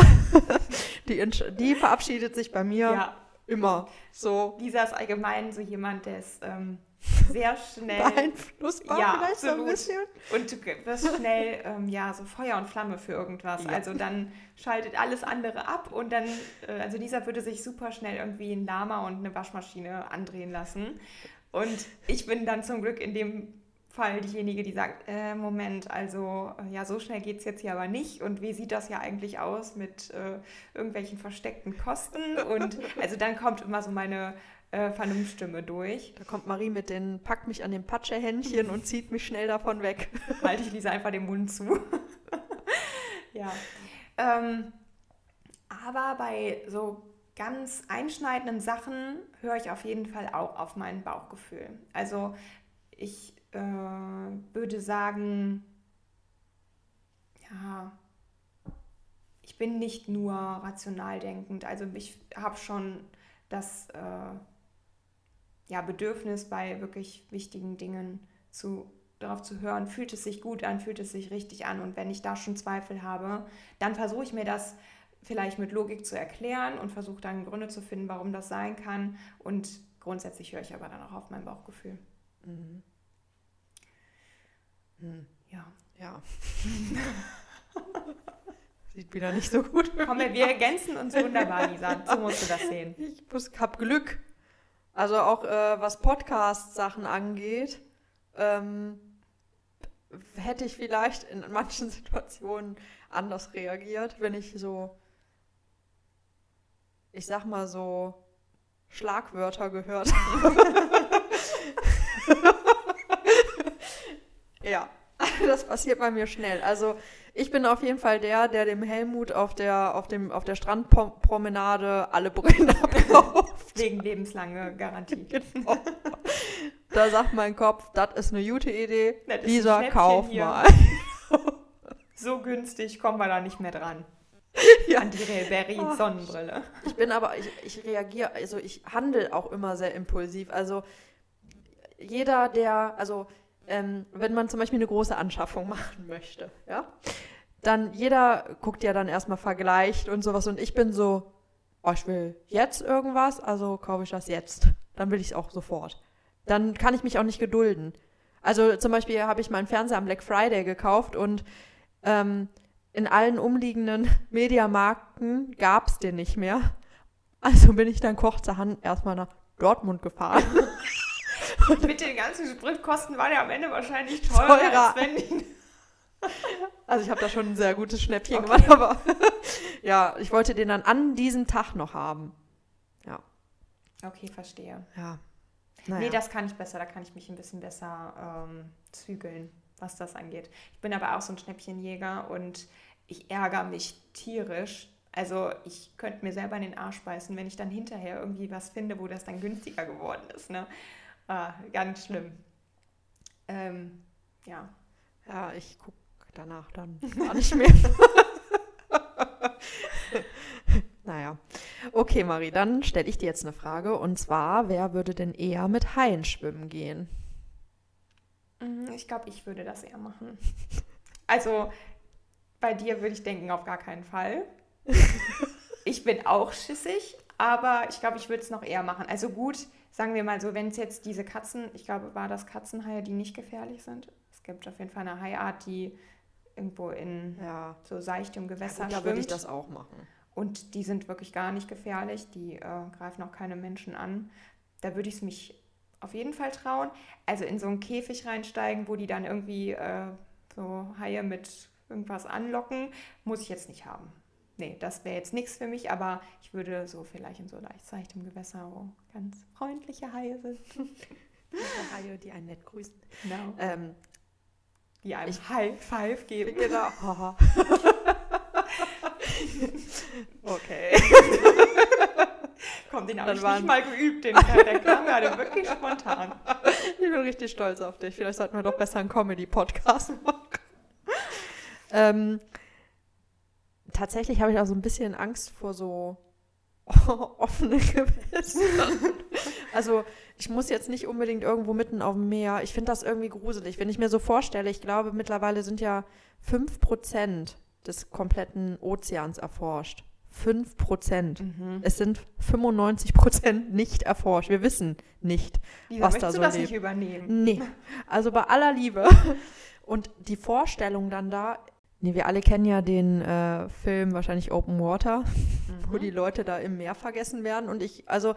die, die verabschiedet sich bei mir ja, immer. So. Lisa ist allgemein so jemand, der ist ähm, sehr schnell beeinflussbar Ja, vielleicht so ein absolut. bisschen. und du wirst schnell ähm, ja so Feuer und Flamme für irgendwas. Ja. Also dann schaltet alles andere ab und dann, äh, also Lisa würde sich super schnell irgendwie ein Lama und eine Waschmaschine andrehen lassen. Und ich bin dann zum Glück in dem Fall diejenige, die sagt, äh, Moment, also äh, ja, so schnell geht es jetzt hier aber nicht. Und wie sieht das ja eigentlich aus mit äh, irgendwelchen versteckten Kosten? Und also dann kommt immer so meine äh, Vernunftstimme durch. Da kommt Marie mit den, packt mich an den Patschehändchen und zieht mich schnell davon weg. halte ich Lisa einfach den Mund zu. ja. Ähm, aber bei so ganz einschneidenden Sachen höre ich auf jeden Fall auch auf mein Bauchgefühl. Also ich äh, würde sagen, ja, ich bin nicht nur rational denkend. Also ich habe schon das äh, ja, Bedürfnis bei wirklich wichtigen Dingen zu darauf zu hören, fühlt es sich gut an, fühlt es sich richtig an. Und wenn ich da schon Zweifel habe, dann versuche ich mir das vielleicht mit Logik zu erklären und versuche dann Gründe zu finden, warum das sein kann. Und grundsätzlich höre ich aber dann auch auf mein Bauchgefühl. Mhm. Hm, Ja. ja. Sieht wieder nicht so gut. Komm, wir ergänzen uns wunderbar, Lisa. So musst du das sehen. Ich muss, hab Glück. Also auch äh, was Podcast-Sachen angeht, ähm, hätte ich vielleicht in manchen Situationen anders reagiert, wenn ich so, ich sag mal so, Schlagwörter gehört habe. ja, das passiert bei mir schnell. Also ich bin auf jeden Fall der, der dem Helmut auf der, auf dem, auf der Strandpromenade alle Brillen abkauft. Wegen lebenslange Garantie. Genau. Da sagt mein Kopf, das ist eine gute Idee. Lisa, kauf hier. mal. So günstig kommen wir da nicht mehr dran. Ja. An die Ach. Sonnenbrille. Ich bin aber, ich, ich reagiere, also ich handle auch immer sehr impulsiv. Also jeder, der, also ähm, wenn man zum Beispiel eine große Anschaffung machen möchte, ja, dann jeder guckt ja dann erstmal vergleicht und sowas und ich bin so, oh, ich will jetzt irgendwas, also kaufe ich das jetzt. Dann will ich es auch sofort. Dann kann ich mich auch nicht gedulden. Also zum Beispiel habe ich meinen Fernseher am Black Friday gekauft und ähm, in allen umliegenden Mediamarkten gab es den nicht mehr. Also bin ich dann kurzerhand erstmal nach Dortmund gefahren. Mit den ganzen Spritkosten war der am Ende wahrscheinlich teurer, Teurer. als wenn die Also ich habe da schon ein sehr gutes Schnäppchen Okay. gemacht, aber ja, ich wollte den dann an diesem Tag noch haben. Ja. Okay, verstehe. Ja. Naja. Nee, das kann ich besser. Da kann ich mich ein bisschen besser ähm, zügeln, was das angeht. Ich bin aber auch so ein Schnäppchenjäger und ich ärgere mich tierisch. Also ich könnte mir selber in den Arsch beißen, wenn ich dann hinterher irgendwie was finde, wo das dann günstiger geworden ist. Ne? Ah, ganz schlimm. Ähm, ja. Ja, ich gucke danach dann gar nicht mehr. naja. Okay, Marie, dann stelle ich dir jetzt eine Frage. Und zwar, wer würde denn eher mit Haien schwimmen gehen? Mhm, Ich glaube, ich würde das eher machen. Also bei dir würde ich denken, auf gar keinen Fall. Ich bin auch schissig, aber ich glaube, ich würde es noch eher machen. Also gut, sagen wir mal so, wenn es jetzt diese Katzen, ich glaube, war das Katzenhaie, die nicht gefährlich sind. Es gibt auf jeden Fall eine Haiart, die irgendwo in Ja, so seichtem Gewässer da würde ich schwimmt. das auch machen. Und die sind wirklich gar nicht gefährlich. Die äh, greifen auch keine Menschen an. Da würde ich es mich auf jeden Fall trauen. Also in so einen Käfig reinsteigen, wo die dann irgendwie äh, so Haie mit irgendwas anlocken, muss ich jetzt nicht haben. Nee, das wäre jetzt nichts für mich, aber ich würde so vielleicht in so leicht seichtem Gewässer, wo ganz freundliche Haie sind. Haie, die einen nett grüßen. Genau. Ähm, Die einem High Five geben. genau. Okay. Komm, den habe Dann ich waren- nicht mal geübt, den der kam gerade wirklich spontan. Ich bin richtig stolz auf dich. Vielleicht sollten wir doch besser einen Comedy-Podcast machen. ähm, tatsächlich habe ich auch so ein bisschen Angst vor so offene Gewässer. Also ich muss jetzt nicht unbedingt irgendwo mitten auf dem Meer. Ich finde das irgendwie gruselig. Wenn ich mir so vorstelle, ich glaube mittlerweile sind ja 5% des kompletten Ozeans erforscht. 5%. Mhm. Es sind 95% nicht erforscht. Wir wissen nicht, Lisa, was da du so das lebt. nicht übernehmen? Nee, also bei aller Liebe. Und die Vorstellung dann da, nee, wir alle kennen ja den äh, Film wahrscheinlich Open Water, wo die Leute da im Meer vergessen werden. Und ich, also,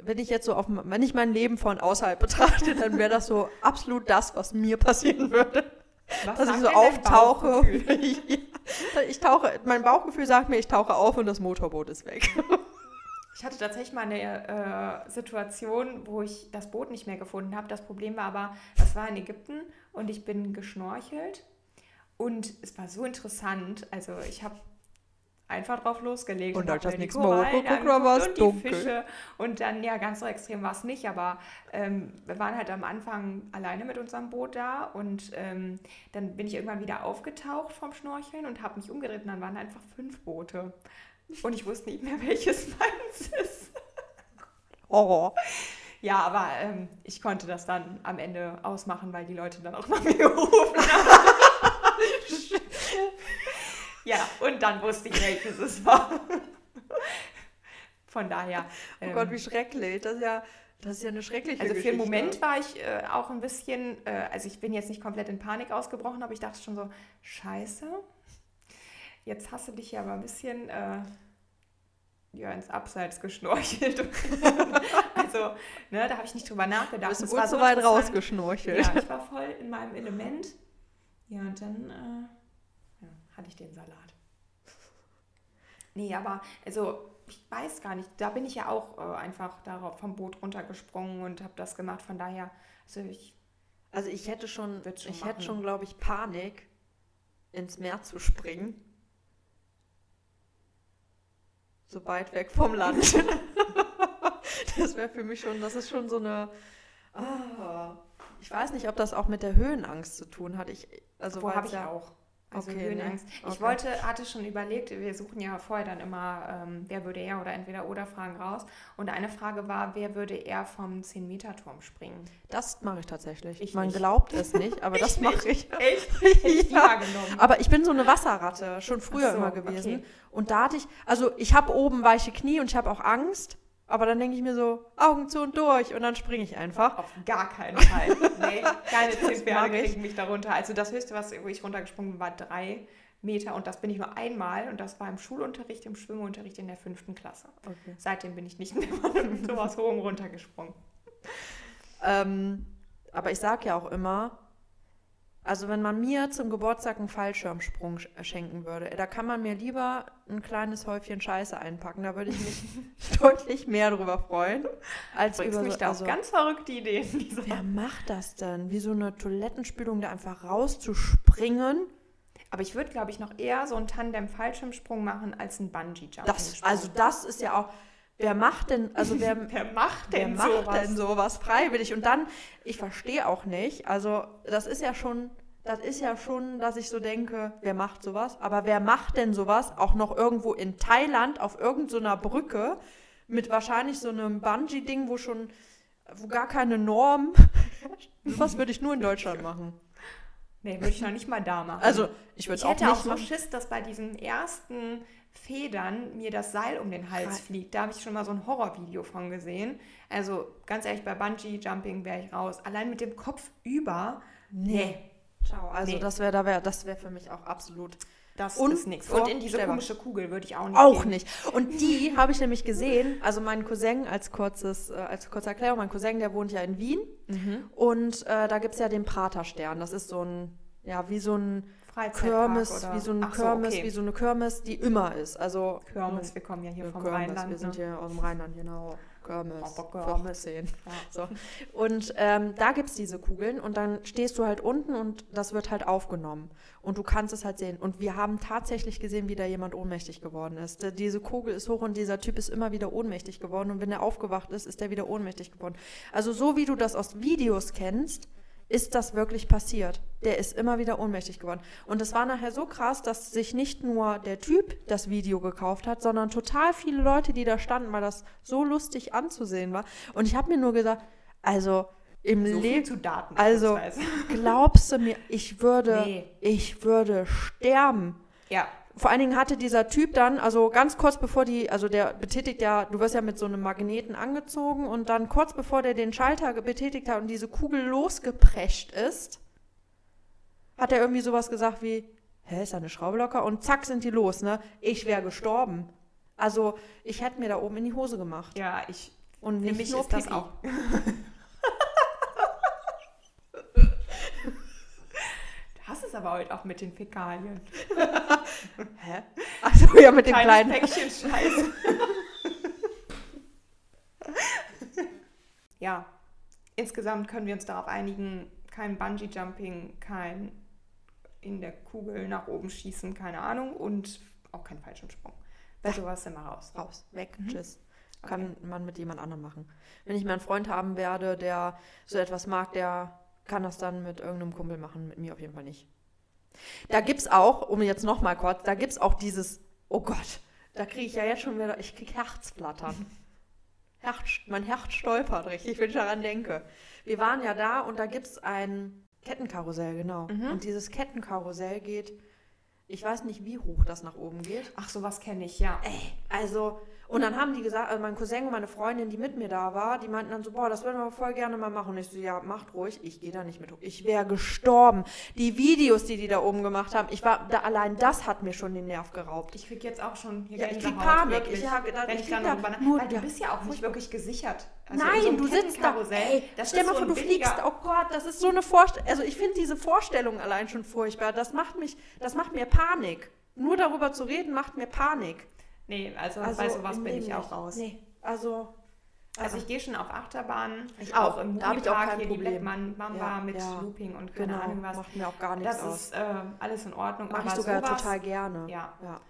wenn ich jetzt so auf, wenn ich mein Leben von außerhalb betrachte, dann wäre das so absolut das, was mir passieren würde. Was Dass ich so auftauche. Ja, ich tauche, mein Bauchgefühl sagt mir, ich tauche auf und das Motorboot ist weg. Ich hatte tatsächlich mal eine äh, Situation, wo ich das Boot nicht mehr gefunden habe. Das Problem war aber, das war in Ägypten und ich bin geschnorchelt und es war so interessant. Also ich habe einfach drauf losgelegt Und die nächste Mal Korallen da angeguckt war es und dunkel. Die Fische. Und dann, ja, ganz so extrem war es nicht, aber ähm, wir waren halt am Anfang alleine mit unserem Boot da und ähm, dann bin ich irgendwann wieder aufgetaucht vom Schnorcheln und habe mich umgedreht und dann waren einfach fünf Boote. Und ich wusste nicht mehr, welches meins ist. Horror. Ja, aber ähm, ich konnte das dann am Ende ausmachen, weil die Leute dann auch nach mir gerufen haben. ja, und dann wusste ich, welches es war. Von daher. Oh ähm, Gott, wie schrecklich. Das ist ja, das ist ja eine schreckliche also für Geschichte. den Moment war ich äh, auch ein bisschen, äh, also ich bin jetzt nicht komplett in Panik ausgebrochen, aber ich dachte schon so, scheiße, jetzt hast du dich ja aber ein bisschen äh, ja, ins Abseits geschnorchelt. also, ne, da habe ich nicht drüber nachgedacht. bist du gut so weit rausgeschnorchelt. Ja, ich war voll in meinem Element. Ja, und dann äh, hatte ich den Salat. Nee, aber also ich weiß gar nicht, da bin ich ja auch äh, einfach darauf vom Boot runtergesprungen und habe das gemacht. Von daher, also ich, Also ich hätte schon, schon ich hätte schon, glaube ich, Panik, ins Meer zu springen. So weit weg vom Land. das wäre für mich schon, das ist schon so eine. Ah, ich weiß nicht, ob das auch mit der Höhenangst zu tun hat. Ich, also wo habe ich ja, auch. Also Okay, Höhenangst. nee. Ich Okay. wollte, hatte schon überlegt, wir suchen ja vorher dann immer, ähm, wer würde eher oder entweder oder Fragen raus. Und eine Frage war, wer würde eher vom 10-Meter-Turm springen? Das mache ich tatsächlich. Ich Man nicht. glaubt es nicht, aber das mache ich. Echt? Ich Ja. Aber ich bin so eine Wasserratte, schon früher so, immer gewesen. okay. Und da hatte ich, also ich habe oben weiche Knie und ich habe auch Angst, aber dann denke ich mir so, Augen zu und durch und dann springe ich einfach. Auf gar keinen Fall. Nee, keine zehn Pferde kriegen mich darunter. Also das höchste, was wo ich runtergesprungen bin, war drei Meter und das bin ich nur einmal und das war im Schulunterricht, im Schwimmunterricht in der fünften Klasse. Okay. Seitdem bin ich nicht mehr von sowas hohem runtergesprungen. Ähm, aber ich sage ja auch immer, Also wenn man mir zum Geburtstag einen Fallschirmsprung sch- äh, schenken würde, da kann man mir lieber ein kleines Häufchen Scheiße einpacken. Da würde ich mich deutlich mehr drüber freuen, als Bringst über mich so, da also, ganz verrückte Ideen. Wer macht das denn? Wie so eine Toilettenspülung, da einfach rauszuspringen? Aber ich würde, glaube ich, noch eher so einen Tandem-Fallschirmsprung machen als einen Bungee-Jumping. Das, also das ist ja auch. Wer macht denn, also wer, Wer macht wer denn macht sowas? denn sowas freiwillig? Und dann, ich verstehe auch nicht, also das ist ja schon, das ist ja schon, dass ich so denke, wer macht sowas? Aber wer macht denn sowas auch noch irgendwo in Thailand auf irgendeiner Brücke mit wahrscheinlich so einem Bungee-Ding, wo schon, wo gar keine Norm. Was würde ich nur in Deutschland machen? Nee, würde ich noch nicht mal da machen. Also, ich würde ich es auch hätte nicht auch so machen. Schiss, dass bei diesen ersten Federn mir das Seil um den Hals Krass. fliegt. Da habe ich schon mal so ein Horrorvideo von gesehen. Also ganz ehrlich, bei Bungee-Jumping wäre ich raus. Allein mit dem Kopf über, Nee. Ciao. Also Nee. das wäre da wär, das wäre für mich auch absolut das Und ist nichts. Und in diese vorstellbar. komische Kugel würde ich auch nicht Auch gehen. nicht. Und die habe ich nämlich gesehen. Also mein Cousin als kurzes, äh, als kurze Erklärung, mein Cousin, der wohnt ja in Wien. Mhm. Und äh, da gibt es ja den Praterstern. Das ist so ein, ja, wie so ein Freizeitpark Kirmes, oder- wie so ein Ach so, Kirmes, okay. wie so eine Kirmes, die immer ist. Also Kirmes, wir kommen ja hier vom Kirmes, Rheinland. Wir sind ne? hier aus dem Rheinland, genau. Kirmes. Oh. Kirmes sehen. Ja. So. Und ähm, da gibt es diese Kugeln und dann stehst du halt unten und das wird halt aufgenommen. Und du kannst es halt sehen. Und wir haben tatsächlich gesehen, wie da jemand ohnmächtig geworden ist. Diese Kugel ist hoch und dieser Typ ist immer wieder ohnmächtig geworden. Und wenn er aufgewacht ist, ist er wieder ohnmächtig geworden. Also so wie du das aus Videos kennst, ist das wirklich passiert. Der ist immer wieder ohnmächtig geworden. Und es war nachher so krass, dass sich nicht nur der Typ das Video gekauft hat, sondern total viele Leute, die da standen, weil das so lustig anzusehen war. Und ich habe mir nur gesagt, also im So Leben, zu Daten. also glaubst du mir, ich würde, Nee. ich würde sterben. Ja, Vor allen Dingen hatte dieser Typ dann, also ganz kurz bevor die, also der betätigt ja, du wirst ja mit so einem Magneten angezogen und dann kurz bevor der den Schalter betätigt hat und diese Kugel losgeprescht ist, hat er irgendwie sowas gesagt wie, hä, ist da eine Schraube locker? Und zack sind die los, ne? Ich wäre gestorben. Also ich hätte mir da oben in die Hose gemacht. ja, ich. Und nicht nur ist das auch. Es aber heute auch mit den Fäkalien. Hä? Also ja, mit dem kleinen. Päckchen Scheiße. ja, insgesamt können wir uns darauf einigen, kein Bungee-Jumping, kein in der Kugel nach oben schießen, keine Ahnung, und auch kein Fallschirmsprung. Bei sowas wir raus. raus, weg, tschüss. Kann man mit jemand anderem machen. Wenn ich mal einen Freund haben werde, der so etwas mag, der kann das dann mit irgendeinem Kumpel machen, mit mir auf jeden Fall nicht. Da gibt's auch, um jetzt noch mal kurz, da gibt's auch dieses, oh Gott, da kriege ich ja jetzt schon wieder, ich krieg Herzflattern. Herz, mein Herz stolpert richtig, wenn ich daran denke. Wir waren ja da und da gibt's ein Kettenkarussell, genau. Und dieses Kettenkarussell geht, ich weiß nicht, wie hoch das nach oben geht. Ach, sowas kenne ich, ja. Ey, also, und dann haben die gesagt, also mein Cousin und meine Freundin, die mit mir da war, die meinten dann so, boah, das würden wir voll gerne mal machen. Und ich so, ja, macht ruhig, ich gehe da nicht mit. Ich wäre gestorben. Die Videos, die die da oben gemacht haben, ich war, da, allein das hat mir schon den Nerv geraubt. Ich krieg jetzt auch schon hier Ja, ich krieg Panik. wirklich, Ich hab gedacht, wenn ich ich dann da nur- Weil du ja, bist ja auch nicht wirklich gesichert. Also in Nein, so du sitzt da. Ey, das stell mal so vor, du fliegst. Oh Gott, das ist so eine Vorstellung. Also ich finde diese Vorstellung allein schon furchtbar. Das macht mich, das macht mir Panik. Nur darüber zu reden, macht mir Panik. Nee, also, Also bei sowas bin ich auch raus. Nee, also. Also ich gehe schon auf Achterbahnen. Ich auch. im Da hab ich auch kein hier die Problem. Blackman Mamba Ja, mit ja. Looping und keine Genau, Ahnung was. macht mir auch gar nichts Das aus. ist äh, alles in Ordnung. Mache ich sogar sowas, total gerne. Ja. ja.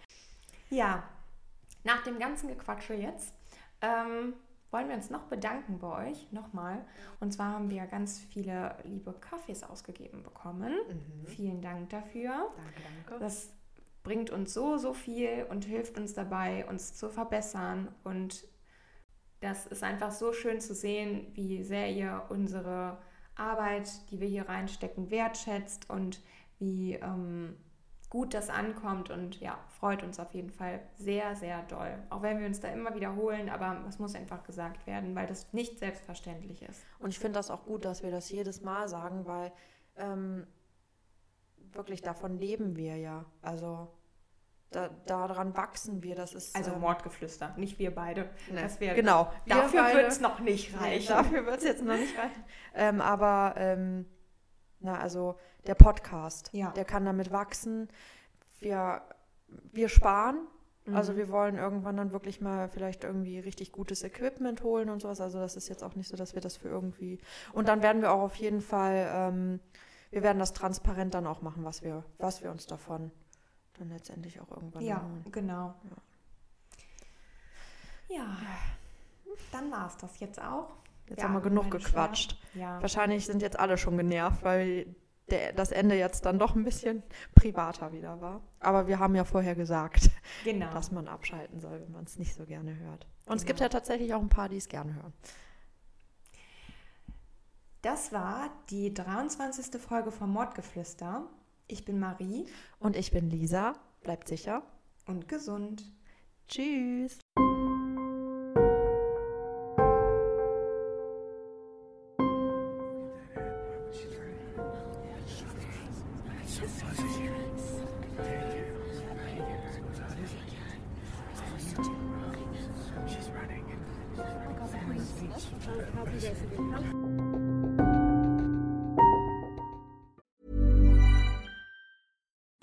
Ja, nach dem ganzen Gequatsche jetzt ähm, wollen wir uns noch bedanken bei euch, nochmal. Und zwar haben wir ganz viele liebe Kaffees ausgegeben bekommen. Vielen Dank dafür. Mhm. Danke, danke. Das bringt uns so, so viel und hilft uns dabei, uns zu verbessern. Und das ist einfach so schön zu sehen, wie sehr ihr unsere Arbeit, die wir hier reinstecken, wertschätzt und wie ähm, gut das ankommt. Und ja, freut uns auf jeden Fall sehr, sehr doll. Auch wenn wir uns da immer wiederholen, aber es muss einfach gesagt werden, weil das nicht selbstverständlich ist. Und ich finde das auch gut, dass wir das jedes Mal sagen, weil ähm, wirklich davon leben wir ja. Also da, daran wachsen wir. Das ist Also ähm, Mordgeflüster, nicht wir beide. ne, Das wär, genau. Wir Dafür wird es noch nicht Nee, reichen. dafür wird es jetzt noch nicht reichen. Ähm, aber ähm, Na, also der Podcast, Ja. der kann damit wachsen. Wir, wir sparen. Also wir wollen irgendwann dann wirklich mal vielleicht irgendwie richtig gutes Equipment holen und sowas. Also das ist jetzt auch nicht so, dass wir das für irgendwie. Und dann werden wir auch auf jeden Fall, ähm, wir werden das transparent dann auch machen, was wir, was wir uns davon dann letztendlich auch irgendwann Ja, holen. genau. Ja, dann war es das jetzt auch. Jetzt Ja, haben wir genug gequatscht. Ja, Wahrscheinlich sind jetzt alle schon genervt, weil der, das Ende jetzt dann doch ein bisschen privater wieder war. Aber wir haben ja vorher gesagt, genau. dass man abschalten soll, wenn man es nicht so gerne hört. Und es Genau. gibt ja tatsächlich auch ein paar, die es gerne hören. Das war die 23. Folge vom Mordgeflüster. Ich bin Marie Und ich bin Lisa. Bleibt sicher. und gesund. Tschüss.